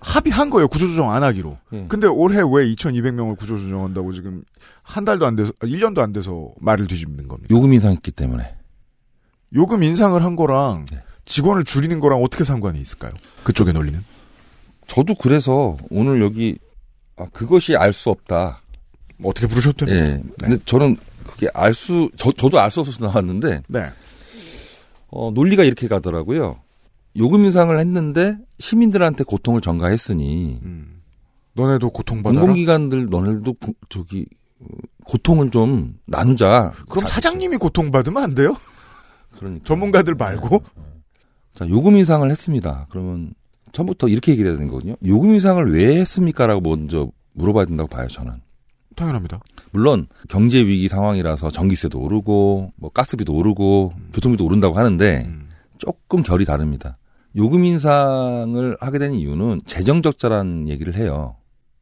합의한 거예요. 구조조정 안 하기로. 예. 근데 올해 왜 2,200명을 구조조정한다고 지금 한 달도 안 돼서, 1년도 안 돼서 말을 뒤집는 겁니다. 요금 인상했기 때문에 요금 인상을 한 거랑 네. 직원을 줄이는 거랑 어떻게 상관이 있을까요? 그쪽의 논리는? 저도 그래서 오늘 여기 아, 그것이 알 수 없다. 뭐 어떻게 됩니다. 예. 근데 저는 그게 알 수, 저, 저도 알 수 없어서 나왔는데, 네. 어, 논리가 이렇게 가더라고요. 요금 인상을 했는데 시민들한테 고통을 전가했으니, 음. 너네도 고통받아라? 공공기관들 너네들도 고- 저기 어, 고통을 좀 나누자. 그럼 사장님이 고통받으면 안 돼요? 그러니까. 전문가들 말고? 자, 요금 인상을 했습니다. 그러면 처음부터 이렇게 얘기를 해야 되는 거거든요. 요금 인상을 왜 했습니까라고 먼저 물어봐야 된다고 봐요, 저는. 당연합니다. 물론 경제 위기 상황이라서 전기세도 오르고 뭐 가스비도 오르고 교통비도 오른다고 하는데 조금 결이 다릅니다. 요금 인상을 하게 된 이유는 재정 적자라는 얘기를 해요.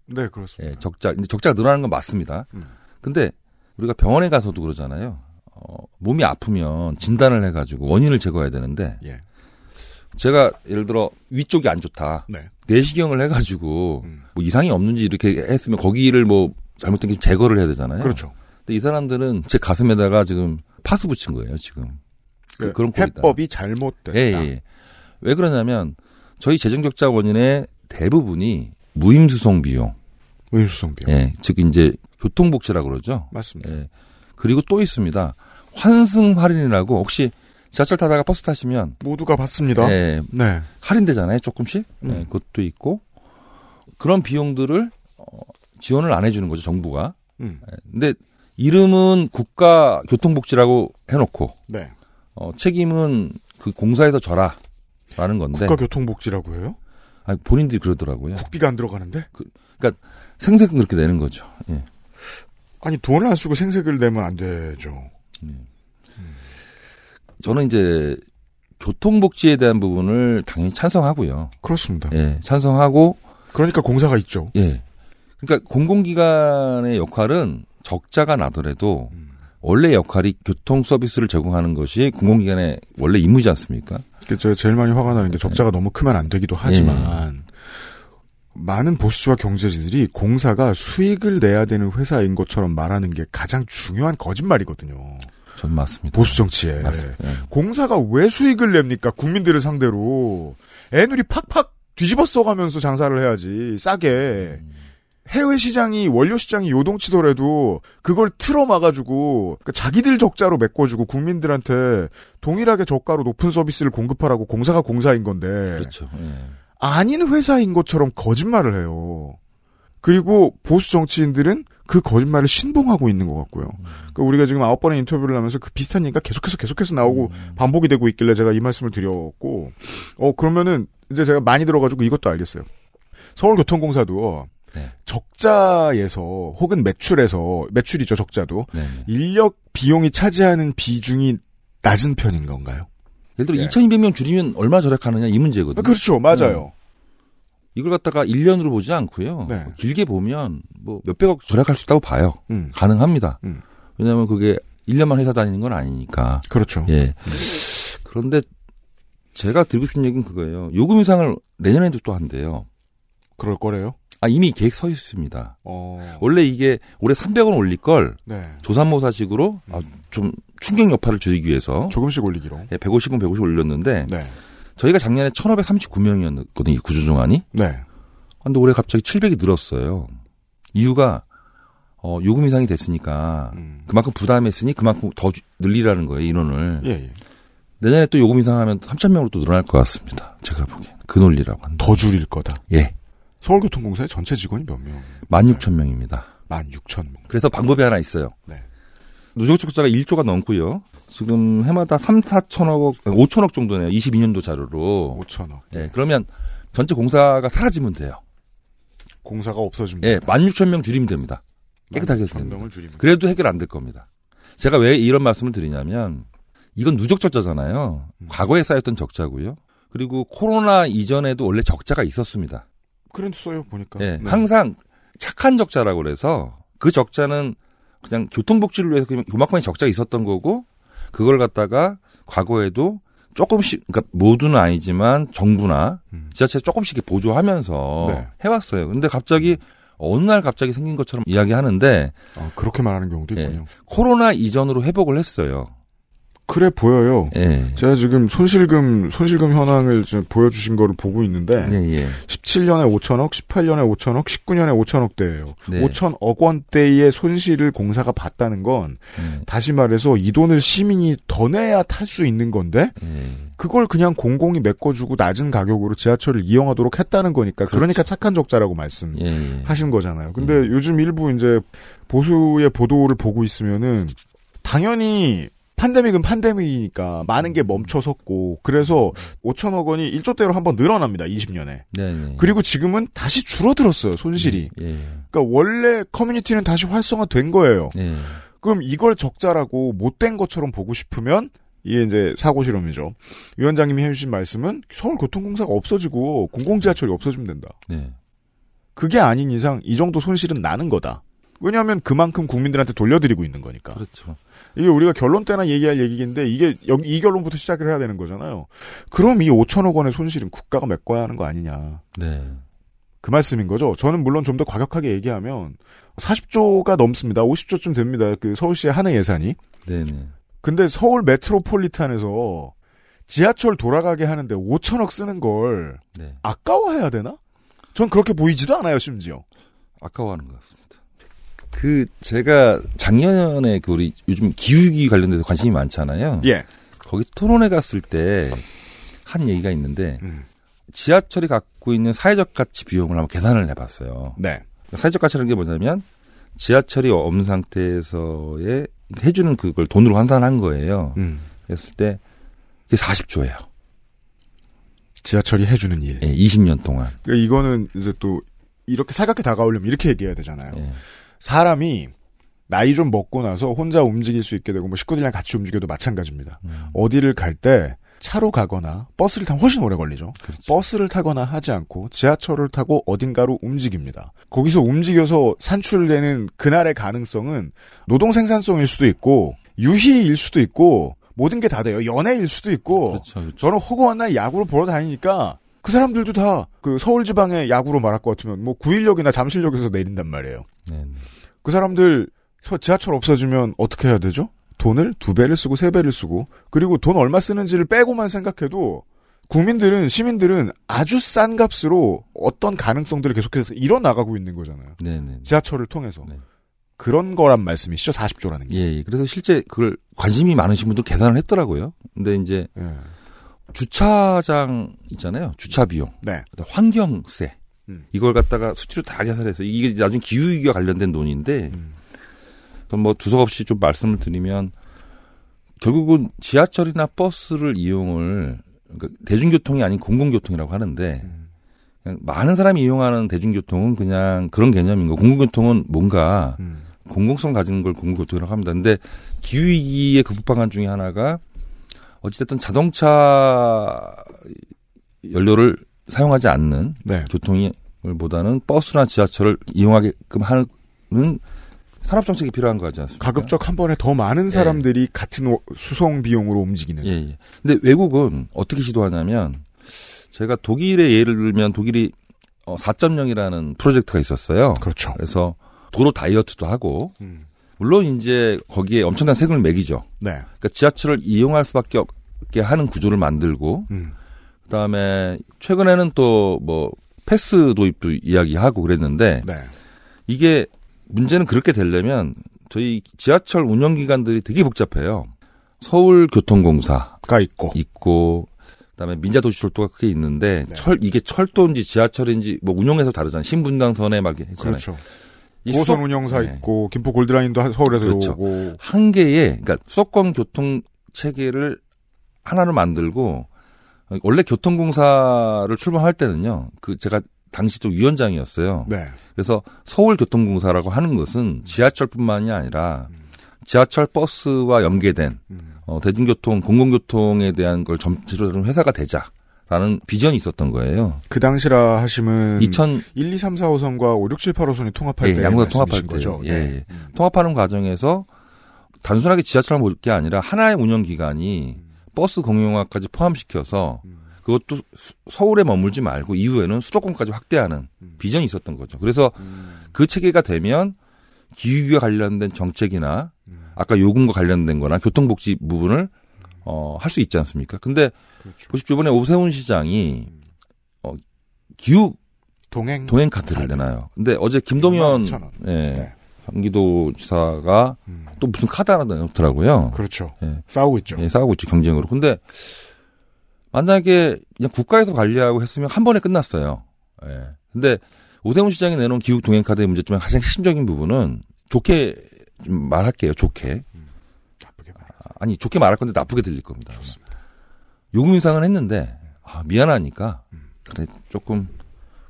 네, 그렇습니다. 예, 적자 근데 적자가 늘어나는 건 맞습니다. 음. 근데 우리가 병원에 가서도 그러잖아요. 어, 몸이 아프면 진단을 해가지고 원인을 제거해야 되는데 예. 제가 예를 들어 위쪽이 안 좋다. 네. 내시경을 해가지고 음. 뭐 이상이 없는지 이렇게 했으면 거기를 뭐 잘못된 게 제거를 해야 되잖아요. 그렇죠. 근데 이 사람들은 제 가슴에다가 지금 파스 붙인 거예요, 지금. 그, 그 런. 해법이 잘못됐다. 예, 예. 왜 그러냐면 저희 재정 적자 원인의 대부분이 무임수송 비용. 무임수송 비용. 예, 즉 이제 교통복지라고 그러죠. 맞습니다. 예. 그리고 또 있습니다. 환승 할인이라고 혹시 지하철 타다가 버스 타시면 모두가 받습니다. 예, 네. 할인되잖아요, 조금씩. 음. 예, 그것도 있고 그런 비용들을 어, 지원을 안 해주는 거죠, 정부가. 음. 예, 근데 이름은 국가 교통복지라고 해놓고 네. 어, 책임은 그 공사에서 져라라는 건데. 국가 교통복지라고 해요? 아니, 본인들이 그러더라고요. 국비가 안 들어가는데? 그, 그러니까 생색은 그렇게 내는 거죠. 예. 아니 돈을 안 쓰고 생색을 내면 안 되죠. 저는 이제 교통복지에 대한 부분을 당연히 찬성하고요. 그렇습니다. 예, 찬성하고 그러니까 공사가 있죠. 예. 그러니까 공공기관의 역할은 적자가 나더라도 원래 역할이 교통 서비스를 제공하는 것이 공공기관의 원래 임무지 않습니까? 그, 저, 제일 많이 화가 나는 게 적자가 너무 크면 안 되기도 하지만, 많은 보수지와 경제지들이 공사가 수익을 내야 되는 회사인 것처럼 말하는 게 가장 중요한 거짓말이거든요. 전 맞습니다. 보수 정치에. 맞습니다. 예. 공사가 왜 수익을 냅니까? 국민들을 상대로. 애누리 팍팍 뒤집어 써가면서 장사를 해야지. 싸게. 해외 시장이 원료 시장이 요동치더라도 그걸 틀어 막아주고 그러니까 자기들 적자로 메꿔주고 국민들한테 동일하게 저가로 높은 서비스를 공급하라고 공사가 공사인 건데 그렇죠. 예. 아닌 회사인 것처럼 거짓말을 해요. 그리고 보수 정치인들은 그 거짓말을 신봉하고 있는 것 같고요. 그러니까 우리가 지금 아홉 번의 인터뷰를 하면서 그 비슷한 얘기가 계속해서 계속해서 나오고 반복이 되고 있길래 제가 이 말씀을 드렸고, 어 그러면은 이제 제가 많이 들어가지고 이것도 알겠어요. 서울교통공사도 적자에서 혹은 매출에서 매출이죠 적자도 인력 비용이 차지하는 비중이 낮은 편인 건가요? 예를 들어 2,200명 줄이면 얼마 절약하느냐 이 문제거든요. 그렇죠, 맞아요. 이걸 갖다가 1년으로 보지 않고요. 네. 길게 보면 뭐 몇백억 절약할 수 있다고 봐요. 음. 가능합니다. 음. 왜냐하면 그게 1년만 회사 다니는 건 아니니까. 그렇죠. 예. 그런데 제가 드리고 싶은 얘기는 그거예요. 요금 인상을 내년에도 또 한대요. 그럴 거래요? 아, 이미 계획 서 있습니다. 어. 원래 이게 올해 300원 올릴 걸 네. 조산모사식으로 아, 좀 충격 여파를 줄이기 위해서 조금씩 올리기로. 예, 150원, 150 올렸는데 네. 저희가 작년에 1,539명이었거든요. 구조조안이. 네. 근데 올해 갑자기 700이 늘었어요. 이유가 어, 요금 인상이 됐으니까 그만큼 부담했으니 그만큼 더 주- 늘리라는 거예요 인원을. 예, 예. 내년에 또 요금 인상하면 3천 명으로 또 늘어날 것 같습니다. 제가 보기엔 그 논리라고 한다. 더 줄일 거다. 예. 서울교통공사의 전체 직원이 몇 명? 16,000명입니다. 16,000명. 그래서 방법이 하나 있어요. 네. 누적 적 자가 1조가 넘고요. 지금 해마다 3, 4천억, 5천억 정도네요. 22년도 자료로. 5천억. 예. 그러면 전체 공사가 사라지면 돼요. 공사가 없어지면 예. 16,000명 줄이면 됩니다. 깨끗하게 줄이면. 그래도 해결 안 될 겁니다. 제가 왜 이런 말씀을 드리냐면 이건 누적 적자잖아요. 음. 과거에 쌓였던 적자고요. 그리고 코로나 이전에도 원래 적자가 있었습니다. 그랬어요 보니까. 예, 네. 항상 착한 적자라고 그래서 그 적자는 그냥 교통복지를 위해서 그냥 요만큼의 적자가 있었던 거고 그걸 갖다가 과거에도 조금씩 그러니까 모두는 아니지만 정부나 지자체 조금씩 보조하면서 네. 해왔어요. 근데 갑자기 어느 날 갑자기 생긴 것처럼 이야기하는데 어, 그렇게 말하는 경우도 예, 있군요. 코로나 이전으로 회복을 했어요. 그래 보여요. 예. 제가 지금 손실금 손실금 현황을 지금 보여주신 거를 보고 있는데 예, 예. 17년에 5천억, 18년에 5천억, 19년에 5천억대예요. 네. 5천억 원대의 손실을 공사가 봤다는 건 네. 다시 말해서 이 돈을 시민이 더 내야 탈 수 있는 건데 예. 그걸 그냥 공공이 메꿔주고 낮은 가격으로 지하철을 이용하도록 했다는 거니까 그러니까 착한 적자라고 말씀. 예, 예. 하신 거잖아요. 근데 요즘 일부 이제 보수의 보도를 보고 있으면은 당연히 판데믹은 판데믹이니까 많은 게 멈춰섰고 그래서 5천억 원이 1조대로 한번 늘어납니다. 20년에. 네, 네. 그리고 지금은 다시 줄어들었어요. 손실이. 예. 그러니까 원래 커뮤니티는 다시 활성화된 거예요. 예. 그럼 이걸 적자라고 못된 것처럼 보고 싶으면 이게 이제 사고 실험이죠. 위원장님이 해주신 말씀은 서울교통공사가 없어지고 공공지하철이 없어지면 된다. 네. 그게 아닌 이상 이 정도 손실은 나는 거다. 왜냐하면 그만큼 국민들한테 돌려드리고 있는 거니까. 그렇죠. 이게 우리가 결론 때나 얘기할 얘기인데 이게 여기 이 결론부터 시작을 해야 되는 거잖아요. 그럼 이 5천억 원의 손실은 국가가 메꿔야 하는 거 아니냐. 네. 그 말씀인 거죠. 저는 물론 좀 더 과격하게 얘기하면 40조가 넘습니다. 50조쯤 됩니다. 그 서울시의 한 해 예산이. 네, 네. 근데 서울 메트로폴리탄에서 지하철 돌아가게 하는데 5천억 쓰는 걸 네. 아까워해야 되나? 전 그렇게 보이지도 않아요, 심지어. 아까워하는 것 같습니다. 그 제가 작년에 그 우리 요즘 기후기 관련돼서 관심이 많잖아요. 예. 거기 토론회 갔을 때 한 얘기가 있는데 음. 지하철이 갖고 있는 사회적 가치 비용을 한번 계산을 해봤어요. 네. 사회적 가치라는 게 뭐냐면 지하철이 없는 상태에서의 해주는 그걸 돈으로 환산한 거예요. 음. 그랬을 때 이게 40조예요. 지하철이 해주는 일. 예, 20년 동안. 그러니까 이거는 이제 또 이렇게 살갑게 다가오려면 이렇게 얘기해야 되잖아요. 예. 사람이 나이 좀 먹고 나서 혼자 움직일 수 있게 되고 뭐 식구들이랑 같이 움직여도 마찬가지입니다. 음. 어디를 갈 때 차로 가거나 버스를 타면 훨씬 오래 걸리죠. 버스를 타거나 하지 않고 지하철을 타고 어딘가로 움직입니다. 거기서 움직여서 산출되는 그날의 가능성은 노동 생산성일 수도 있고 유희일 수도 있고 모든 게 다 돼요. 연애일 수도 있고. 그렇죠, 그렇죠. 저는 허구한 날 야구를 보러 다니니까 그 사람들도 다 그 서울 지방의 야구로 말할 것 같으면 뭐 구일역이나 잠실역에서 내린단 말이에요. 네, 네. 그 사람들 서- 지하철 없어지면 어떻게 해야 되죠? 돈을 두 배를 쓰고 세 배를 쓰고 그리고 돈 얼마 쓰는지를 빼고만 생각해도 국민들은 시민들은 아주 싼 값으로 어떤 가능성들을 계속해서 이뤄 나가고 있는 거잖아요. 네네. 지하철을 통해서 그런 거란 말씀이시죠? 40조라는 게. 예, 예. 그래서 실제 그걸 관심이 많으신 분들 계산을 했더라고요. 근데 이제 예. 주차장 있잖아요. 주차 비용. 네. 환경세. 음. 이걸 갖다가 수치로 다 계산해서 이게 나중에 기후 위기와 관련된 돈인데 음. 뭐 두석 없이 좀 말씀을 드리면 결국은 지하철이나 버스를 이용을 그러니까 대중교통이 아닌 공공교통이라고 하는데 음. 그냥 많은 사람이 이용하는 대중교통은 그냥 그런 개념인 거. 공공교통은 뭔가 음. 공공성 가지는 걸 공공교통이라고 합니다. 근데 기후 위기의 극복 방안 중에 하나가 어찌됐든 자동차 연료를 사용하지 않는 네. 교통을 보다는 버스나 지하철을 이용하게끔 하는 산업 정책이 필요한 거지 않습니까? 가급적 한 번에 더 많은 사람들이 같은 오- 수송 비용으로 움직이는. 예, 예. 근데 외국은 어떻게 시도하냐면 제가 독일의 예를 들면 독일이 어, 4.0이라는 프로젝트가 있었어요. 그렇죠. 그래서 도로 다이어트도 하고 음. 물론 이제 거기에 엄청난 세금을 매기죠. 네. 그러니까 지하철을 이용할 수밖에 없게 하는 구조를 만들고 음. 그다음에 최근에는 또 뭐 패스 도입도 이야기하고 그랬는데 네. 이게 문제는 그렇게 되려면 저희 지하철 운영 기관들이 되게 복잡해요. 서울교통공사가 있고 있고 그다음에 민자도시철도가 크게 있는데 네. 철 이게 철도인지 지하철인지 뭐 운영해서 다르잖아요. 신분당선에 막 했잖아요. 그렇죠. 이 고선 운영사 네. 있고 김포 골드라인도 한- 서울에서 그렇죠. 오고 한 개의 그러니까 수도권 교통 체계를 하나를 만들고 원래 교통공사를 출범할 때는요. 그 제가 당시 또 위원장이었어요. 네. 그래서 서울교통공사라고 하는 것은 지하철뿐만이 아니라 지하철 버스와 연계된 어, 대중교통 공공교통에 대한 걸 전체적으로 다루는 회사가 되자 라는 비전이 있었던 거예요. 그 당시라 하시면 2000 1, 2, 3, 4, 5선과 5, 6, 7, 8 호선이 통합할 예, 때 양구가 말씀이신 통합할 때 거죠. 예, 네. 예. 통합하는 과정에서 단순하게 지하철만 볼 게 아니라 하나의 운영 기관이 버스 공용화까지 포함시켜서 그것도 수- 서울에 머물지 말고 이후에는 수도권까지 확대하는 비전이 있었던 거죠. 그래서 그 체계가 되면 기후위기와 관련된 정책이나 아까 요금과 관련된 거나 교통복지 부분을 어, 할 수 있지 않습니까? 근데 보십시오. 이번에 오세훈 시장이 어, 기후 동행 동행 카드를 내놔요. 근데 어제 김동연 65,000 원. 예, 경기도 지사가 또 무슨 카드 하나 내놓더라고요. 그렇죠. 예. 싸우고 있죠. 예, 싸우고 있죠 경쟁으로. 근데 만약에 그냥 국가에서 관리하고 했으면 한 번에 끝났어요. 예. 근데 오세훈 시장이 내놓은 기후 동행 카드의 문제점의 가장 핵심적인 부분은 좋게 좀 말할게요. 좋게. 아, 아니 좋게 말할 건데 나쁘게 들릴 겁니다. 요금 인상은 했는데 아, 미안하니까 그래 조금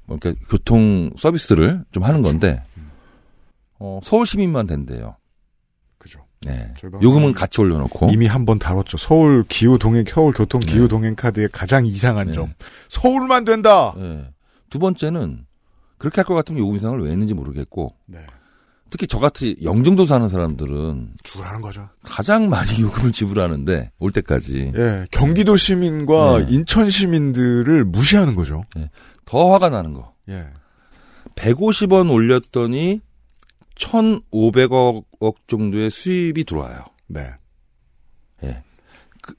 뭐 이렇게 교통 서비스를 좀 하는 건데 어, 서울 시민만 된대요. 그죠. 네. 요금은 같이 올려놓고 이미 한 번 다뤘죠. 서울 기후 동행 서울 교통 기후 동행 카드의 가장 이상한 점. 서울만 된다. 네. 두 번째는 그렇게 할 것 같으면 요금 인상을 왜 했는지 모르겠고 네. 특히 저같이 영종도 사는 사람들은 죽으라는 거죠. 가장 많이 요금을 지불하는데 올 때까지 예, 경기도 시민과 네. 인천 시민들을 무시하는 거죠. 예. 더 화가 나는 거. 예. 150원 올렸더니 1,500억 억 정도의 수입이 들어와요. 네. 예. 그,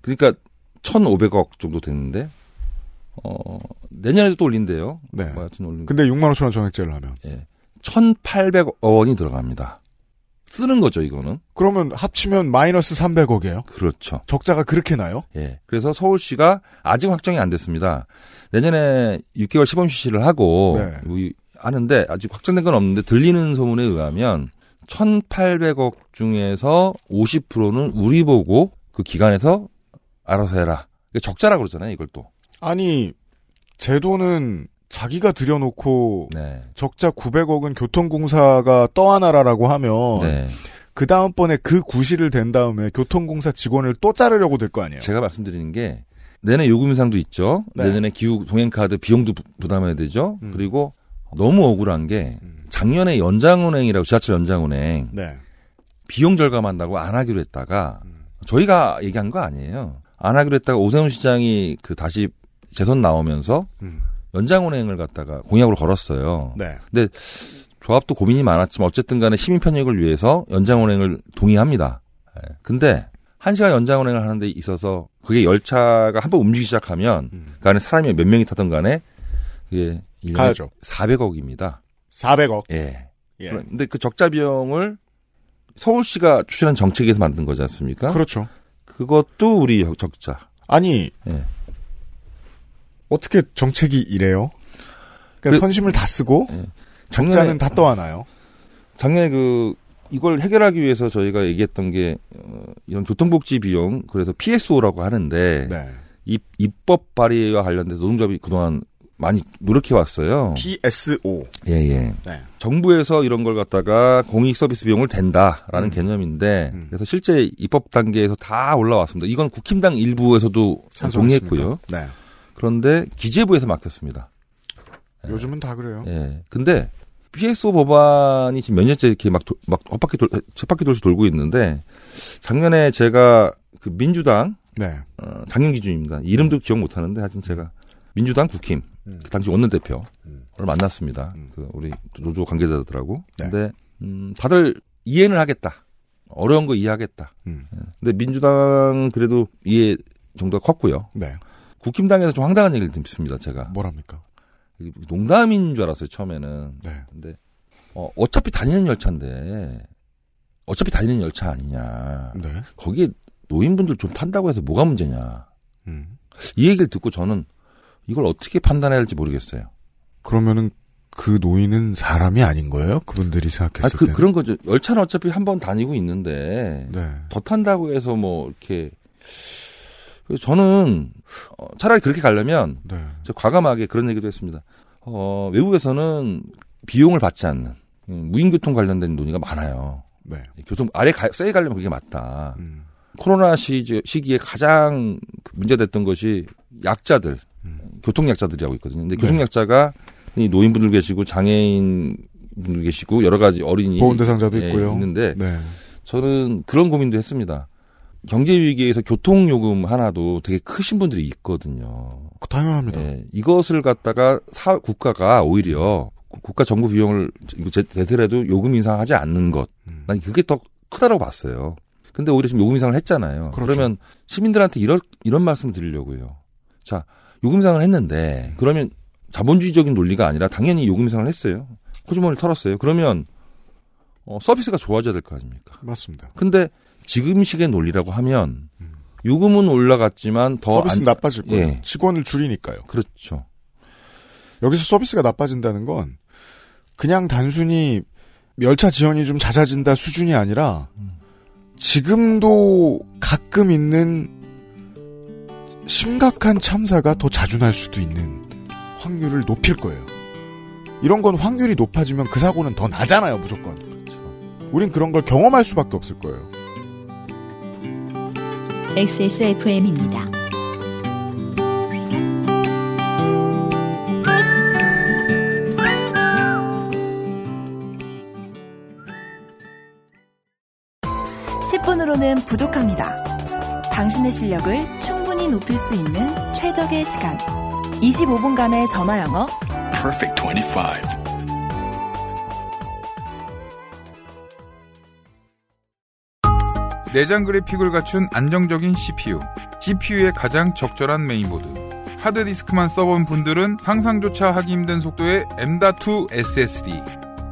그러니까 1,500억 정도 되는데 어, 내년에도 또 올린대요. 네. 뭐 하여튼 올린 근데 6만 5천 원 전액제를 하면 예. 1,800억 원이 들어갑니다. 쓰는 거죠, 이거는. 그러면 합치면 마이너스 300억이에요. 그렇죠. 적자가 그렇게 나요? 예. 그래서 서울시가 아직 확정이 안 됐습니다. 내년에 6개월 시범 실시를 하고 네. 하는데 아직 확정된 건 없는데 들리는 소문에 의하면 1,800억 중에서 50%는 우리 보고 그 기관에서 알아서 해라. 이게 적자라 그러잖아요, 이걸 또. 아니 제도는 자기가 들여놓고 네. 적자 900억은 교통공사가 떠안아라라고 하면 네. 그 다음번에 그 구실을 댄 다음에 교통공사 직원을 또 자르려고 될 거 아니에요. 제가 말씀드리는 게 내년에 요금 인상도 있죠. 네. 내년에 기후 동행카드 비용도 부- 부담해야 되죠. 음. 그리고 너무 억울한 게 작년에 연장은행이라고 지하철 연장은행 네. 비용 절감한다고 안 하기로 했다가 음. 저희가 얘기한 거 아니에요. 안 하기로 했다가 오세훈 시장이 그 다시 재선 나오면서 음. 연장은행을 갖다가 공약으로 걸었어요. 네. 근데 조합도 고민이 많았지만 어쨌든 간에 시민 편익을 위해서 연장은행을 동의합니다. 예. 근데 한 시간 연장 운행을 하는 데 있어서 그게 열차가 한 번 움직이기 시작하면 그 안에 사람이 몇 명이 타던 간에 그게 가야죠. 400억입니다. 400억. 예. 예. 그런데 그 적자 비용을 서울시가 추진한 정책에서 만든 거지 않습니까? 그렇죠. 그것도 우리 적자. 아니 예. 어떻게 정책이 이래요? 그러니까 그- 선심을 다 쓰고 적자는 다 떠안아요. 작년에 그 이걸 해결하기 위해서 저희가 얘기했던 게 어, 이런 교통복지 비용 그래서 PSO라고 하는데 네. 이 입법 발의와 관련돼서 노동조합이 그동안 많이 노력해 왔어요. PSO. 예 예. 네. 정부에서 이런 걸 갖다가 공익 서비스 비용을 댄다라는 개념인데 그래서 실제 입법 단계에서 다 올라왔습니다. 이건 국힘당 일부에서도? 동의했고요. 네. 그런데 기재부에서 막혔습니다. 요즘은 다 그래요. 예. 근데 PSO 법안이 지금 몇 년째 이렇게 막, 도- 막 엇바퀴 돌, 쳇바퀴 돌씩 돌고 있는데 작년에 제가 그 민주당 네. 어, 당연 기준입니다. 이름도 기억 못 하는데 하여튼 제가 민주당 국힘 그 당시 원내대표를 만났습니다. 그 우리 노조 관계자들하고. 근데 음, 다들 이해는 하겠다. 어려운 거 이해하겠다. 예. 근데 민주당 그래도 이해 정도가 컸고요. 네. 국힘당에서 좀 황당한 얘기를 듣습니다. 제가. 뭐랍니까? 농담인 줄 알았어요 처음에는. 네. 근데 어, 어차피 다니는 열차인데 어차피 다니는 열차 아니냐. 네. 거기에 노인분들 좀 탄다고 해서 뭐가 문제냐. 음. 이 얘기를 듣고 저는 이걸 어떻게 판단해야 할지 모르겠어요. 그러면은 그 노인은 사람이 아닌 거예요? 그분들이 아, 생각했을 그, 때. 그런 거죠. 열차는 어차피 한 번 다니고 있는데 네. 더 탄다고 해서 뭐 이렇게 저는 어, 차라리 그렇게 가려면 네. 저 과감하게 그런 얘기도 했습니다. 어, 외국에서는 비용을 받지 않는 음, 무인교통 관련된 논의가 많아요. 네. 교통 아래 가, 세게 가려면 그게 맞다. 음. 코로나 시, 시기에 가장 그 문제됐던 것이 약자들, 교통약자들이라고 있거든요. 근데 네. 교통약자가 이 노인분들 계시고 장애인 분들 계시고 여러 가지 어린이 보험 대상자도 예, 있고요. 있는데 네. 저는 그런 고민도 했습니다. 경제 위기에서 교통 요금 하나도 되게 크신 분들이 있거든요. 당연합니다. 예, 이것을 갖다가 사 국가가 오히려 국가 정부 비용을 이거 제- 제대로라도 요금 인상하지 않는 것. 음. 난 그게 더 크다라고 봤어요. 근데 오히려 지금 요금 인상을 했잖아요. 그렇죠. 그러면 시민들한테 이런 이런 말씀을 드리려고요. 자, 요금 인상을 했는데 그러면 자본주의적인 논리가 아니라 당연히 요금 인상을 했어요. 호주머니를 털었어요. 그러면 어, 서비스가 좋아져야 될 거 아닙니까? 맞습니다. 근데 지금 식의 논리라고 하면 요금은 올라갔지만 더 서비스는 안- 나빠질 거예요. 예. 직원을 줄이니까요. 그렇죠. 여기서 서비스가 나빠진다는 건 그냥 단순히 열차 지연이 좀 잦아진다 수준이 아니라 지금도 가끔 있는 심각한 참사가 더 자주 날 수도 있는 확률을 높일 거예요. 이런 건 확률이 높아지면 그 사고는 더 나잖아요, 무조건. 우린 그런 걸 경험할 수밖에 없을 거예요. XSFM입니다. 십 10분으로는 부족합니다. 당신의 실력을 충분히 높일 수 있는 최적의 시간. 25분간의 전화 영어. Perfect 25. 내장 그래픽을 갖춘 안정적인 CPU, GPU의 가장 적절한 메인보드. 하드디스크만 써본 분들은 상상조차 하기 힘든 속도의 M.2 SSD.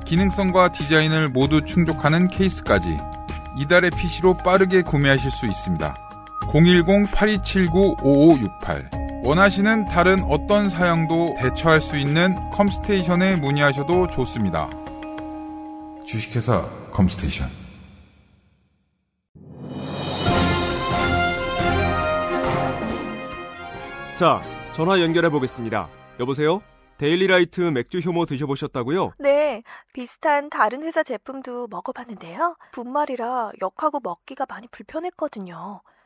기능성과 디자인을 모두 충족하는 케이스까지 이달의 PC로 빠르게 구매하실 수 있습니다. 010-8279-5568 원하시는 다른 어떤 사양도 대처할 수 있는 컴스테이션에 문의하셔도 좋습니다. 주식회사 컴스테이션. 자, 전화 연결해 보겠습니다. 여보세요? 데일리라이트 맥주 효모 드셔보셨다고요? 네, 비슷한 다른 회사 제품도 먹어봤는데요. 분말이라 역하고 먹기가 많이 불편했거든요.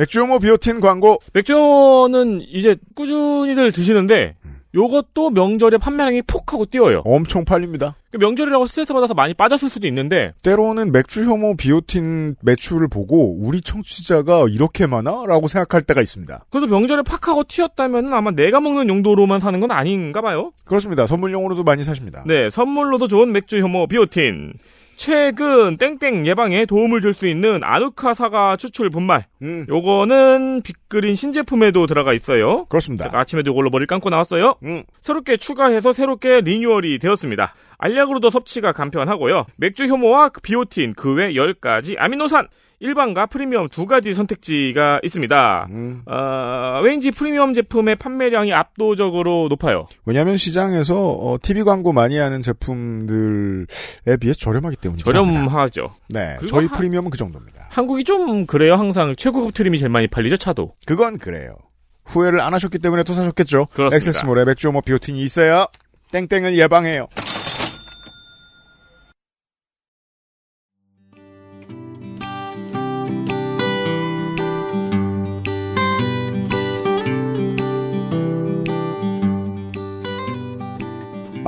맥주효모 비오틴 광고. 맥주는 이제 꾸준히들 드시는데 요것도 명절에 판매량이 폭 하고 뛰어요. 엄청 팔립니다. 그 명절이라고 스트레스 받아서 많이 빠졌을 수도 있는데 때로는 맥주 효모 비오틴 매출을 보고 우리 청취자가 이렇게 많아? 라고 생각할 때가 있습니다. 그래도 명절에 팍 하고 튀었다면 아마 내가 먹는 용도로만 사는 건 아닌가 봐요. 그렇습니다. 선물용으로도 많이 사십니다. 네, 선물로도 좋은 맥주 효모 비오틴. 최근 땡땡 예방에 도움을 줄 수 있는 아누카 사과 추출 분말. 음. 요거는 빅그린 신제품에도 들어가 있어요. 그렇습니다. 제가 아침에도 이걸로 머리를 감고 나왔어요. 음. 새롭게 추가해서 새롭게 리뉴얼이 되었습니다. 알약으로도 섭취가 간편하고요. 맥주 효모와 비오틴 그 외 10가지 아미노산 일반과 프리미엄 두 가지 선택지가 있습니다. 음. 어, 왠지 프리미엄 제품의 판매량이 압도적으로 높아요. 왜냐하면 시장에서 어, TV 광고 많이 하는 제품들에 비해서 저렴하기 때문이죠. 저렴하죠. 네, 저희 하- 프리미엄은 그 정도입니다. 한국이 좀 그래요. 항상 최고급 트림이 제일 많이 팔리죠. 차도. 그건 그래요. 후회를 안 하셨기 때문에 또 사셨겠죠. 그렇습니다. 엑세스몰에 맥주효모 비오틴이 있어야 땡땡을 예방해요.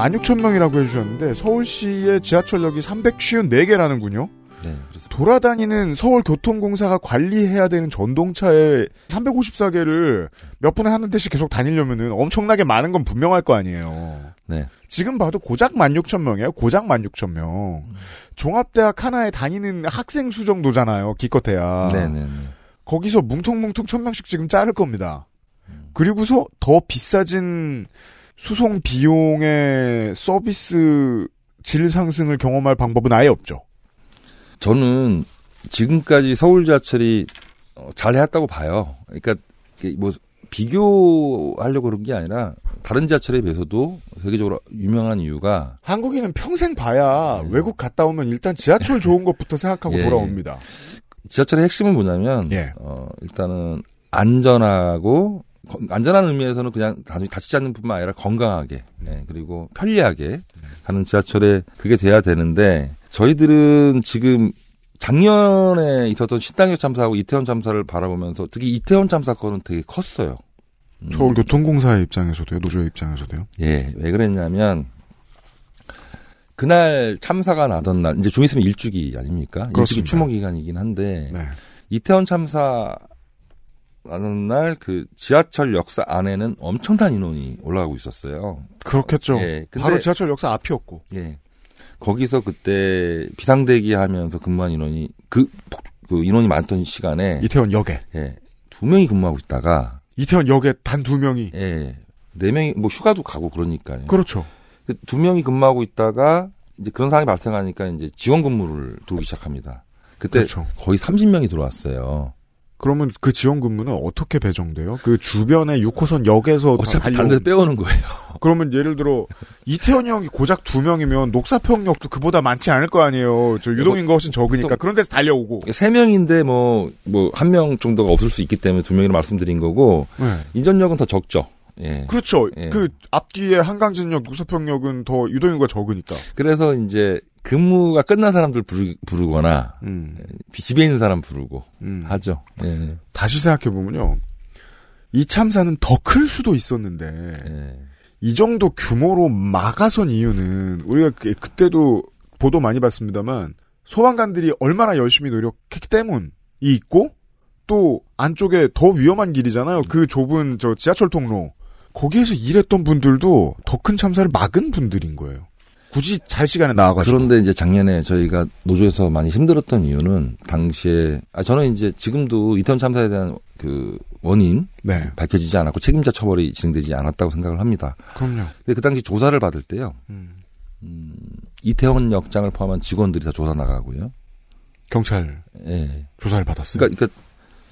만 6천 명이라고 해주셨는데 서울시의 지하철역이 354개라는군요. 네, 돌아다니는 서울교통공사가 관리해야 되는 전동차에 354개를 몇 분에 한 대씩 계속 다니려면은 엄청나게 많은 건 분명할 거 아니에요. 네. 지금 봐도 고작 16,000명이에요. 고작 16,000명. 종합대학 하나에 다니는 학생 수 정도잖아요. 기껏해야. 네네네. 거기서 뭉텅뭉텅 1000명씩 지금 자를 겁니다. 그리고서 더 비싸진 수송 비용의 서비스 질 상승을 경험할 방법은 아예 없죠. 저는 지금까지 서울 지하철이 어, 잘해왔다고 봐요. 그러니까 뭐 비교하려고 그런 게 아니라 다른 지하철에 비해서도 세계적으로 유명한 이유가 한국인은 평생 봐야 외국 갔다 오면 일단 지하철 좋은 것부터 생각하고 예. 돌아옵니다. 지하철의 핵심은 뭐냐면 예. 어, 일단은 안전하고 거- 안전한 의미에서는 그냥 단순히 다치지 않는 뿐만 아니라 건강하게 네, 그리고 편리하게 가는 지하철에 그게 돼야 되는데 저희들은 지금 작년에 있었던 신당역 참사하고 이태원 참사를 바라보면서 특히 이태원 참사 건은 되게 컸어요. 음. 서울교통공사의 입장에서도요, 노조의 입장에서도요. 예, 왜 그랬냐면 그날 참사가 나던 날 이제 좀 있으면 일주기 아닙니까? 일주기 그렇습니다. 추모 기간이긴 한데 네. 이태원 참사 나는 날그 지하철 역사 안에는 엄청난 인원이 올라가고 있었어요. 그렇겠죠. 예, 바로 지하철 역사 앞이었고. 예. 거기서 그때 비상대기 하면서 근무한 인원이 그, 폭- 그 인원이 많던 시간에 이태원 역에 예. 두 명이 근무하고 있다가 이태원 역에 단 두 명이 예. 네 명이 뭐 휴가도 가고 그러니까요. 그렇죠. 그 두 명이 근무하고 있다가 이제 그런 상황이 발생하니까 이제 지원 근무를 들어오기 시작합니다. 그때 그렇죠. 거의 30명이 들어왔어요. 그러면 그 지원 근무는 어떻게 배정돼요? 그 주변의 6호선 역에서 다 어차피 다른 데서 빼오는 거예요. 그러면 예를 들어 이태원 역이 고작 두 명이면 녹사평역도 그보다 많지 않을 거 아니에요. 저 유동인가 훨씬 적으니까 그런 데서 달려오고. 세 명인데 뭐 뭐 한 명 정도가 없을 수 있기 때문에 두 명이라 말씀드린 거고 네. 인전역은 더 적죠. 예. 그렇죠. 예. 그 앞뒤에 한강진역, 녹사평역은 더 유동인구가 적으니까. 그래서 이제 근무가 끝난 사람들 부르, 부르 거나 음. 집에 있는 사람 부르고 음. 하죠. 예. 다시 생각해 보면요. 이 참사는 더 클 수도 있었는데 예. 이 정도 규모로 막아선 이유는 우리가 그, 그때도 보도 많이 봤습니다만 소방관들이 얼마나 열심히 노력했기 때문이 있고 또 안쪽에 더 위험한 길이잖아요. 그 좁은 저 지하철 통로 거기에서 일했던 분들도 더 큰 참사를 막은 분들인 거예요. 굳이 잘 시간에 나와가지고 그런데 이제 작년에 저희가 노조에서 많이 힘들었던 이유는 당시에 아 저는 이제 지금도 이태원 참사에 대한 그 원인 네. 밝혀지지 않았고 책임자 처벌이 진행되지 않았다고 생각을 합니다. 그럼요. 근데 그 당시 조사를 받을 때요. 음. 음, 이태원 역장을 포함한 직원들이 다 조사 나가고요. 경찰 예. 조사를 받았어요. 그러니까, 그러니까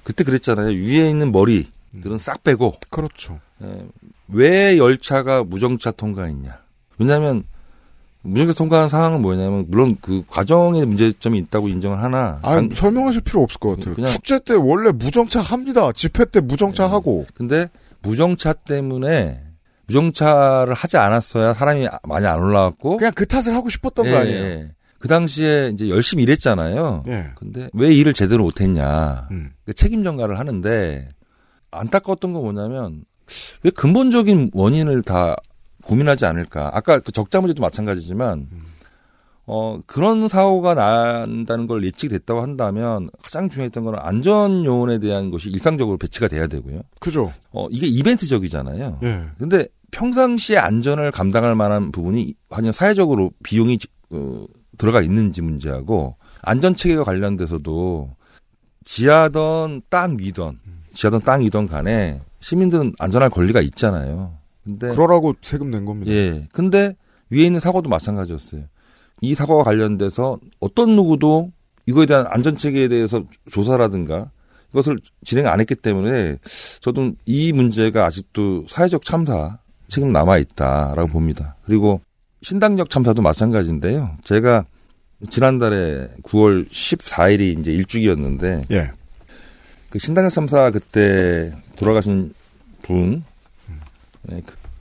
그때 그랬잖아요. 위에 있는 머리들은 싹 빼고 그렇죠. 예, 왜 열차가 무정차 통과했냐? 왜냐하면 무정차 통과한 상황은 뭐냐면 물론 그 과정에 문제점이 있다고 인정을 하나. 아, 당- 설명하실 필요 없을 것 같아요. 그냥- 축제 때 원래 무정차 합니다. 집회 때 무정차 하고. 근데 무정차 때문에 무정차를 하지 않았어야 사람이 많이 안 올라왔고 그냥 그 탓을 하고 싶었던 예, 거 아니에요. 예. 그 당시에 이제 열심히 일했잖아요. 예. 근데 왜 일을 제대로 못했냐. 음. 그 책임 전가를 하는데 안타까웠던 건 뭐냐면 왜 근본적인 원인을 다 고민하지 않을까. 아까 그 적자 문제도 마찬가지지만 어 그런 사고가 난다는 걸 예측됐다고 한다면 가장 중요했던 건 안전 요원에 대한 것이 일상적으로 배치가 돼야 되고요. 그죠. 어 이게 이벤트적이잖아요. 예. 근데 평상시에 안전을 감당할 만한 부분이 아니면 사회적으로 비용이 어, 들어가 있는지 문제하고 안전 체계와 관련돼서도 지하던 땅 위던 지하던 땅 위던 간에 시민들은 안전할 권리가 있잖아요. 근데 그러라고 세금 낸 겁니다. 예. 근데 위에 있는 사고도 마찬가지였어요. 이 사고와 관련돼서 어떤 누구도 이거에 대한 안전 체계에 대해서 조사라든가 이것을 진행 안 했기 때문에 저도 이 문제가 아직도 사회적 참사 책임 남아 있다라고 봅니다. 그리고 신당역 참사도 마찬가지인데요. 제가 지난달에 9월 14일이 이제 일주기였는데 예. 그 신당역 참사 그때 돌아가신 분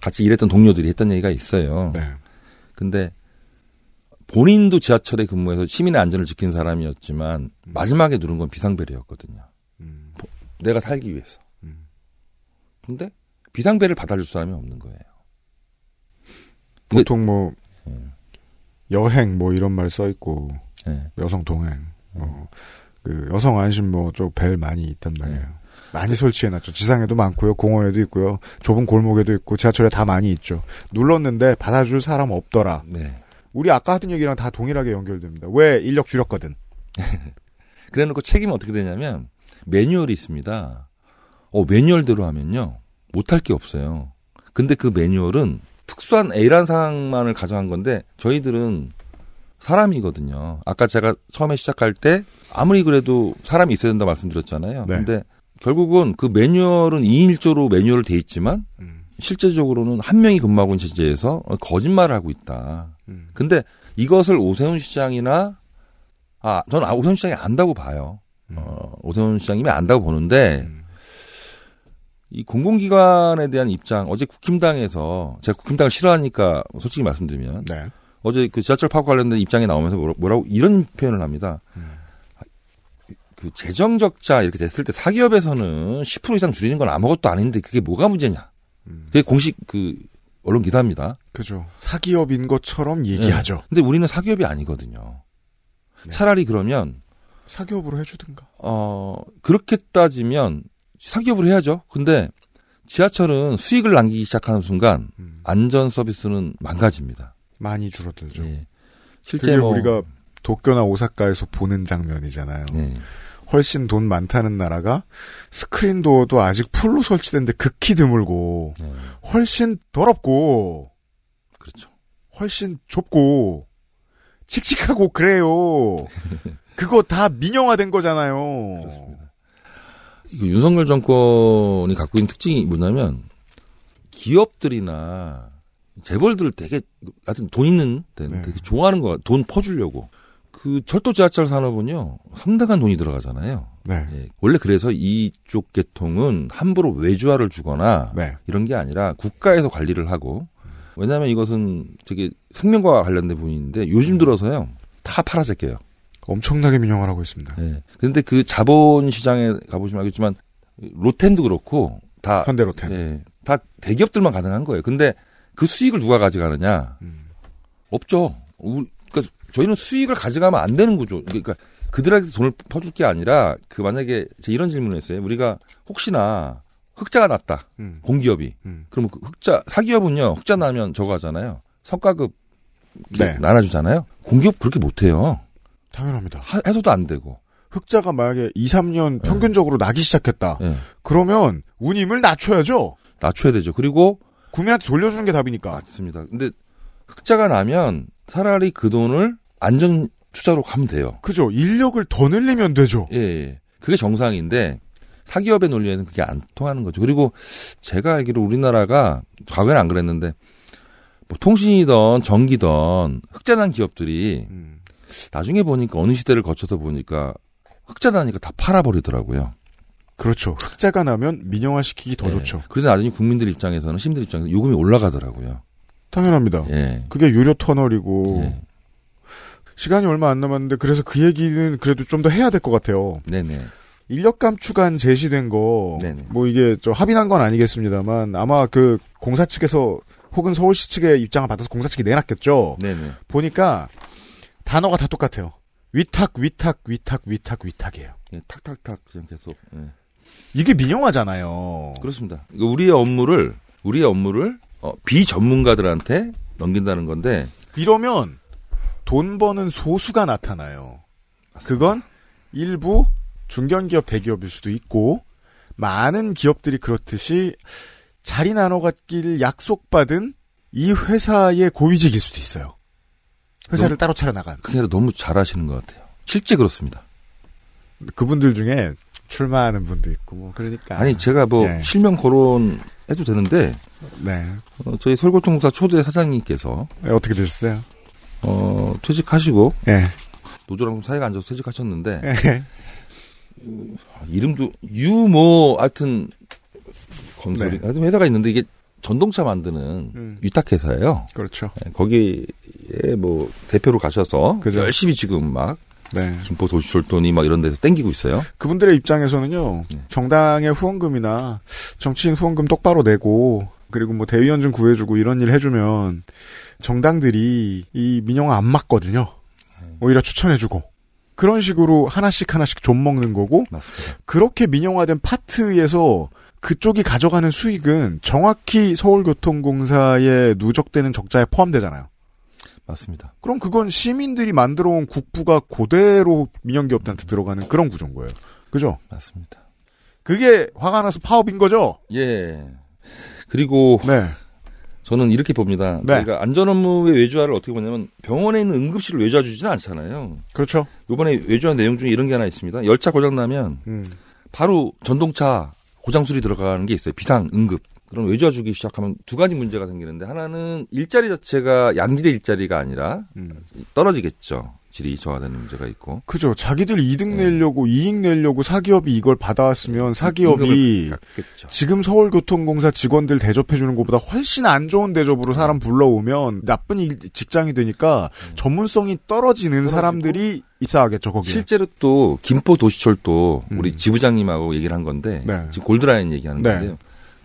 같이 일했던 동료들이 했던 얘기가 있어요. 네. 근데 본인도 지하철에 근무해서 시민의 안전을 지킨 사람이었지만 마지막에 누른 건 비상벨이었거든요. 보- 내가 살기 위해서. 근데 비상벨을 받아줄 사람이 없는 거예요. 보통 뭐 여행 뭐 이런 말 써 있고 네. 여성 동행 뭐 그 여성 안심 뭐 쪽 벨 많이 있단 말이에요. 많이 설치해놨죠. 지상에도 많고요, 공원에도 있고요, 좁은 골목에도 있고 지하철에 다 많이 있죠. 눌렀는데 받아줄 사람 없더라. 네. 우리 아까 하던 얘기랑 다 동일하게 연결됩니다. 왜 인력 줄였거든. 그래 놓고 책임은 어떻게 되냐면 매뉴얼이 있습니다. 어, 매뉴얼대로 하면요. 못할 게 없어요. 근데 그 매뉴얼은 특수한 A란 상황만을 가정한 건데 저희들은 사람이거든요. 아까 제가 처음에 시작할 때 아무리 그래도 사람이 있어야 된다 말씀드렸잖아요. 네. 근데 결국은 그 매뉴얼은 2인 1조로 매뉴얼을 돼 있지만 실제적으로는 한 명이 근무하고 있는 체제에서 거짓말을 하고 있다. 근데 이것을 오세훈 시장이나 아, 저는 아, 오세훈 시장이 안다고 봐요. 어, 오세훈 시장님이 안다고 보는데 이 공공기관에 대한 입장 어제 국힘당에서 제가 국힘당을 싫어하니까 솔직히 말씀드리면 어제 그 지하철 파업 관련된 입장이 나오면서 뭐라- 뭐라고 이런 표현을 합니다. 그 재정 적자 이렇게 됐을 때 사기업에서는 10% 이상 줄이는 건 아무것도 아닌데 그게 뭐가 문제냐? 그게 공식 그 언론 기사입니다. 그죠. 사기업인 것처럼 얘기하죠. 네. 근데 우리는 사기업이 아니거든요. 차라리 그러면 사기업으로 해주든가. 어 그렇게 따지면 사기업으로 해야죠. 근데 지하철은 수익을 남기기 시작하는 순간 안전 서비스는 망가집니다. 많이 줄어들죠. 예. 실제 뭐 우리가 도쿄나 오사카에서 보는 장면이잖아요. 네. 훨씬 돈 많다는 나라가 스크린 도어도 아직 풀로 설치된데 극히 드물고 훨씬 더럽고 그렇죠. 훨씬 좁고 칙칙하고 그래요. 그거 다 민영화된 거잖아요. 이거 윤석열 정권이 갖고 있는 특징이 뭐냐면 기업들이나 재벌들을 되게 하여튼 돈 있는 데는 되게 좋아하는 거야. 돈 퍼주려고. 그 철도 지하철 산업은요 상당한 돈이 들어가잖아요. 네. 예, 원래 그래서 이쪽 계통은 함부로 외주화를 주거나 네. 이런 게 아니라 국가에서 관리를 하고 왜냐하면 이것은 되게 생명과 관련된 부분인데 요즘 들어서요 다 팔아제껴요. 엄청나게 민영화 하고 있습니다. 예. 근데 그 자본 시장에 가보시면 알겠지만 로템도 그렇고 다 현대 로템. 예, 다 대기업들만 가능한 거예요. 근데 그 수익을 누가 가져가느냐? 없죠. 그러니까 저희는 수익을 가져가면 안 되는 구조. 그러니까 그들에게 돈을 퍼줄 게 아니라 그 만약에 제가 이런 질문을 했어요. 우리가 혹시나 흑자가 났다. 음. 공기업이. 그럼 그 흑자 사기업은요. 흑자 나면 저거 하잖아요. 성과급 네. 나눠주잖아요. 공기업 그렇게 못해요. 당연합니다. 하- 해서도 안 되고. 흑자가 만약에 2, 3년 평균적으로 나기 시작했다. 예. 그러면 운임을 낮춰야죠. 낮춰야 되죠. 그리고 국민한테 돌려주는 게 답이니까. 맞습니다. 근데 흑자가 나면 차라리 그 돈을 안전 투자로 가면 돼요. 그죠. 인력을 더 늘리면 되죠. 예, 예. 그게 정상인데 사기업의 논리에는 그게 안 통하는 거죠. 그리고 제가 알기로 우리나라가 과거에는 안 그랬는데 뭐 통신이던 전기던 흑자난 기업들이 음. 나중에 보니까 어느 시대를 거쳐서 보니까 흑자 나니까 다 팔아버리더라고요. 그렇죠. 흑자가 나면 민영화시키기 더 예. 좋죠. 그런데 나중에 국민들 입장에서는 시민들 입장에서 요금이 올라가더라고요. 당연합니다. 예. 그게 유료 터널이고 시간이 얼마 안 남았는데 그래서 그 얘기는 그래도 좀 더 해야 될 것 같아요. 네네. 인력 감축안 제시된 거, 뭐 이게 저 합의난 건 아니겠습니다만 아마 그 공사 측에서 혹은 서울시 측의 입장을 받아서 공사 측이 내놨겠죠. 네네. 보니까 단어가 다 똑같아요. 위탁, 위탁, 위탁, 위탁, 위탁이에요. 예, 탁탁탁 그냥 계속. 예. 이게 민영화잖아요. 그렇습니다. 우리의 업무를 우리의 업무를 어, 비전문가들한테 넘긴다는 건데 이러면 돈 버는 소수가 나타나요. 그건 일부 중견기업 대기업일 수도 있고 많은 기업들이 그렇듯이 자리 나눠 갖기를 약속받은 이 회사의 고위직일 수도 있어요. 회사를 너무- 따로 차려 나간. 그게 아니라 너무 잘하시는 것 같아요. 실제 그렇습니다. 그분들 중에 출마하는 분도 있고 뭐 그러니까. 아니 제가 뭐 예. 실명 거론 해도 되는데 네. 어, 저희 서울교통공사 초대 사장님께서 네, 어떻게 되셨어요? 어, 퇴직하시고 예. 노조랑 좀 사이가 안 좋아서 퇴직하셨는데 예. 음, 이름도 유모 하여튼 건설이 네. 하여튼 회사가 있는데 이게 전동차 만드는 음. 위탁 회사예요. 그렇죠. 예, 거기에 뭐 대표로 가셔서 그죠. 열심히 지금 막 네. 김포 도시철도니 막 이런 데서 땡기고 있어요. 그분들의 입장에서는요, 네. 정당의 후원금이나 정치인 후원금 똑바로 내고, 그리고 뭐 대의원 좀 구해주고 이런 일 해주면, 정당들이 이 민영화 안 맞거든요. 네. 오히려 추천해주고. 그런 식으로 하나씩 하나씩 좀 먹는 거고, 맞습니다. 그렇게 민영화된 파트에서 그쪽이 가져가는 수익은 정확히 서울교통공사에 누적되는 적자에 포함되잖아요. 맞습니다. 그럼 그건 시민들이 만들어 온 국부가 그대로 민영기업들한테 들어가는 그런 구조인 거예요. 그죠? 맞습니다. 그게 화가 나서 파업인 거죠? 예. 그리고 네. 저는 이렇게 봅니다. 네. 저희가 안전 업무의 외주화를 어떻게 보냐면 병원에 있는 응급실을 외주화 주지는 않잖아요. 그렇죠. 이번에 외주화 내용 중에 이런 게 하나 있습니다. 열차 고장 나면 음. 바로 전동차 고장 수리 들어가는 게 있어요. 비상 응급. 그럼 외주화 주기 시작하면 두 가지 문제가 생기는데 하나는 일자리 자체가 양질의 일자리가 아니라 음. 떨어지겠죠. 질이 저하되는 문제가 있고. 그죠. 자기들 이득 네. 내려고 이익 내려고 사기업이 이걸 받아왔으면 사기업이. 지금 서울교통공사 직원들 대접해주는 것보다 훨씬 안 좋은 대접으로 사람 불러오면 나쁜 일- 직장이 되니까 전문성이 떨어지는 사람들이 입사하겠죠 거기에. 실제로 또 김포 도시철도 우리 지부장님하고 얘기를 한 건데 음. 네. 지금 골드라인 얘기하는 네. 건데요.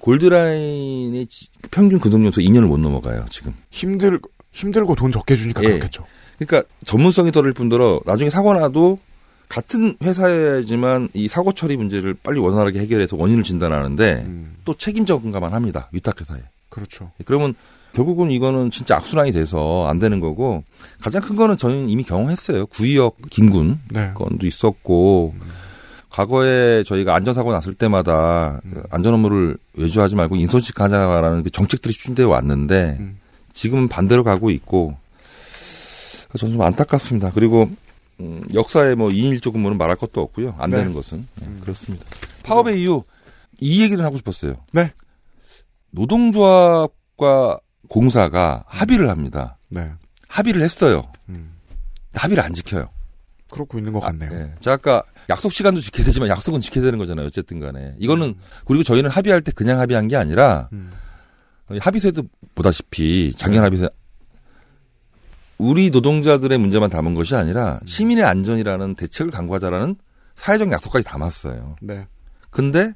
골드라인의 지- 평균 근속연수 2년을 못 넘어가요 지금. 힘들 힘들고 돈 적게 주니까 예. 그렇겠죠. 그러니까 전문성이 떨어질 뿐더러 나중에 사고 나도 같은 회사여야지만 이 사고 처리 문제를 빨리 원활하게 해결해서 원인을 진단하는데 또 책임 전가만 합니다 위탁회사에. 그렇죠. 그러면 결국은 이거는 진짜 악순환이 돼서 안 되는 거고 가장 큰 거는 저희는 이미 경험했어요. 구의역 김군 네. 건도 있었고 과거에 저희가 안전사고 났을 때마다 그 안전 업무를 외주하지 말고 인손식 하자라는 그 정책들이 추진되어 왔는데 지금은 반대로 가고 있고 저는 좀 안타깝습니다. 그리고 음, 역사에 뭐 2인 1조 근무는 말할 것도 없고요. 안 네. 되는 것은 네, 그렇습니다. 파업의 이유 이 얘기를 하고 싶었어요. 네. 노동조합과 공사가 합의를 합니다. 네. 합의를 했어요. 음. 합의를 안 지켜요. 그렇고 있는 것 같네요. 예. 제가 아까 약속 시간도 지켜야 되지만 약속은 지켜야 되는 거잖아요. 어쨌든 간에. 이거는, 그리고 저희는 합의할 때 그냥 합의한 게 아니라, 어, 합의서에도 보다시피 작년 네. 합의서, 우리 노동자들의 문제만 담은 것이 아니라 시민의 안전이라는 대책을 강구하자라는 사회적 약속까지 담았어요. 네. 근데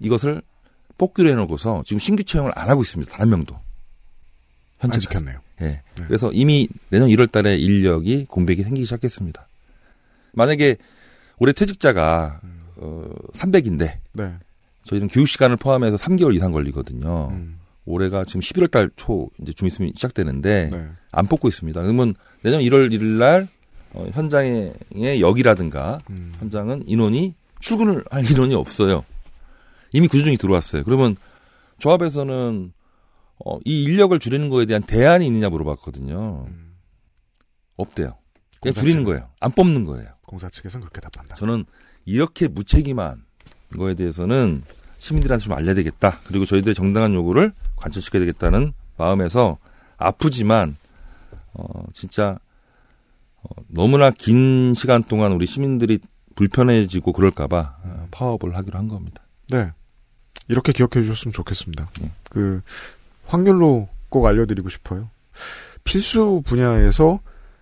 이것을 뽑기로 해놓고서 지금 신규 채용을 안 하고 있습니다. 단 한 명도. 현재 안 지켰네요. 예. 그래서 이미 내년 1월 달에 인력이 공백이 생기기 시작했습니다. 만약에 올해 퇴직자가 어 300인데 네. 저희는 교육 시간을 포함해서 3개월 이상 걸리거든요. 음. 올해가 지금 11월 달 초 이제 좀 있으면 시작되는데 네. 안 뽑고 있습니다. 그러면 내년 1월 1일 날 어, 현장의 역이라든가 음. 현장은 인원이 출근을 할 인원이 없어요. 이미 구조정이 들어왔어요. 그러면 조합에서는 어, 이 인력을 줄이는 거에 대한 대안이 있느냐 물어봤거든요. 없대요. 그냥 공사 줄이는? 거예요. 안 뽑는 거예요. 공사 측에서는 그렇게 답한다. 저는 이렇게 무책임한 거에 대해서는 시민들한테 좀 알려야 되겠다. 그리고 저희들의 정당한 요구를 관철시켜야 되겠다는 마음에서 아프지만 어 진짜 어, 너무나 긴 시간 동안 우리 시민들이 불편해지고 그럴까봐 어, 파업을 하기로 한 겁니다. 네. 이렇게 기억해 주셨으면 좋겠습니다. 네. 그 확률로 꼭 알려드리고 싶어요. 필수 분야에서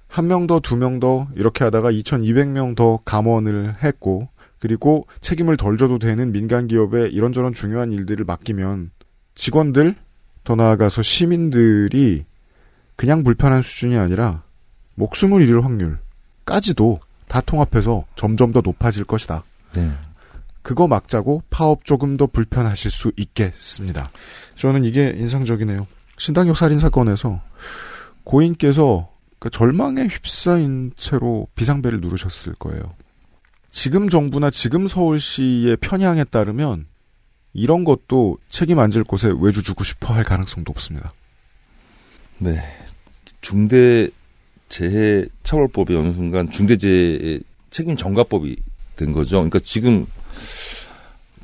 한 명 더, 두 명 더, 이렇게 하다가 2,200명 더 감원을 했고, 그리고 책임을 덜 져도 되는 민간 기업에 이런저런 중요한 일들을 맡기면 직원들, 더 나아가서 시민들이 그냥 불편한 수준이 아니라 목숨을 잃을 확률까지도 다 통합해서 점점 더 높아질 것이다. 네. 그거 막자고 파업 조금 더 불편하실 수 있겠습니다. 저는 이게 인상적이네요. 신당역 살인 사건에서 고인께서 그 절망에 휩싸인 채로 비상벨을 누르셨을 거예요. 지금 정부나 지금 서울시의 편향에 따르면 이런 것도 책임 안 질 곳에 외주 주고 싶어 할 가능성도 없습니다. 네. 중대 재해 처벌법이 어느 순간 중대재해 책임 전가법이 된 거죠. 그러니까 지금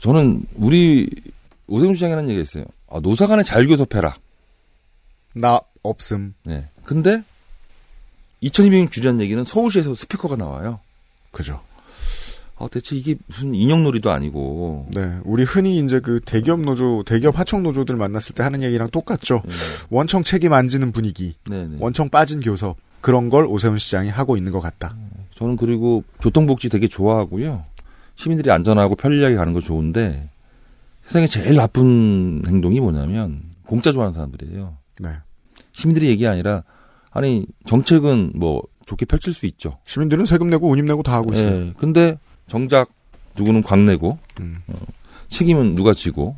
저는 우리 오세훈 시장이 하는 얘기가 있어요. 아, 노사 간에 자율교섭해라. 나 없음. 네. 근데 2200명 줄이라는 얘기는 서울시에서 스피커가 나와요. 그죠. 아, 대체 이게 무슨 인형놀이도 아니고. 네, 우리 흔히 이제 그 대기업 노조, 대기업 하청 노조들 만났을 때 하는 얘기랑 똑같죠. 네. 원청 책임 안 지는 분위기, 네 네. 원청 빠진 교섭 그런 걸 오세훈 시장이 하고 있는 것 같다. 저는 그리고 교통복지 되게 좋아하고요. 시민들이 안전하고 편리하게 가는 거 좋은데 세상에 제일 나쁜 행동이 뭐냐면 공짜 좋아하는 사람들이에요. 네. 시민들이 얘기 아니라 아니 정책은 뭐 좋게 펼칠 수 있죠. 시민들은 세금 내고 운임 내고 다 하고 있어요. 예, 근데 정작 누구는 광 내고 음. 어, 책임은 누가 지고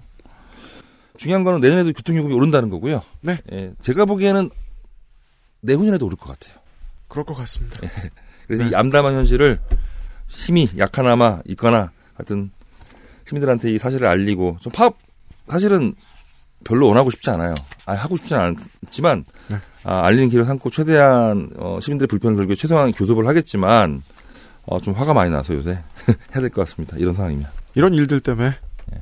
중요한 거는 내년에도 교통요금이 오른다는 거고요. 네. 예, 제가 보기에는 내후년에도 오를 것 같아요. 그럴 것 같습니다. 그래서 이 암담한 현실을 힘이 약하나마 있거나 하여튼 시민들한테 이 사실을 알리고 좀 파업 사실은 별로 원하고 싶지 않아요. 아, 하고 싶지는 않지만 네. 아, 알리는 길을 삼고 최대한 어, 시민들의 불편을 걸고 최소한 교섭을 하겠지만 어, 좀 화가 많이 나서 요새 해야 될 것 같습니다. 이런 상황이면. 이런 일들 때문에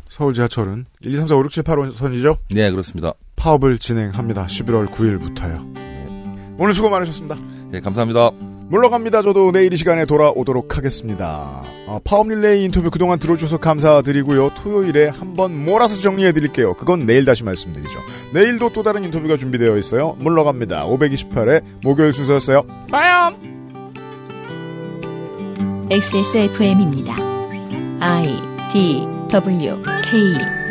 서울 지하철은 1, 2, 3, 4, 5, 6, 7, 8 호선이죠? 네, 그렇습니다. 파업을 진행합니다. 11월 9일부터요. 오늘 수고 많으셨습니다. 네, 감사합니다. 물러갑니다. 저도 내일 이 시간에 돌아오도록 하겠습니다. 어, 파업 릴레이 인터뷰 그동안 들어주셔서 감사드리고요. 토요일에 한번 몰아서 정리해드릴게요. 그건 내일 다시 말씀드리죠. 내일도 또 다른 인터뷰가 준비되어 있어요. 물러갑니다. 528회 목요일 순서였어요. 빠염! XSFM입니다. I D W K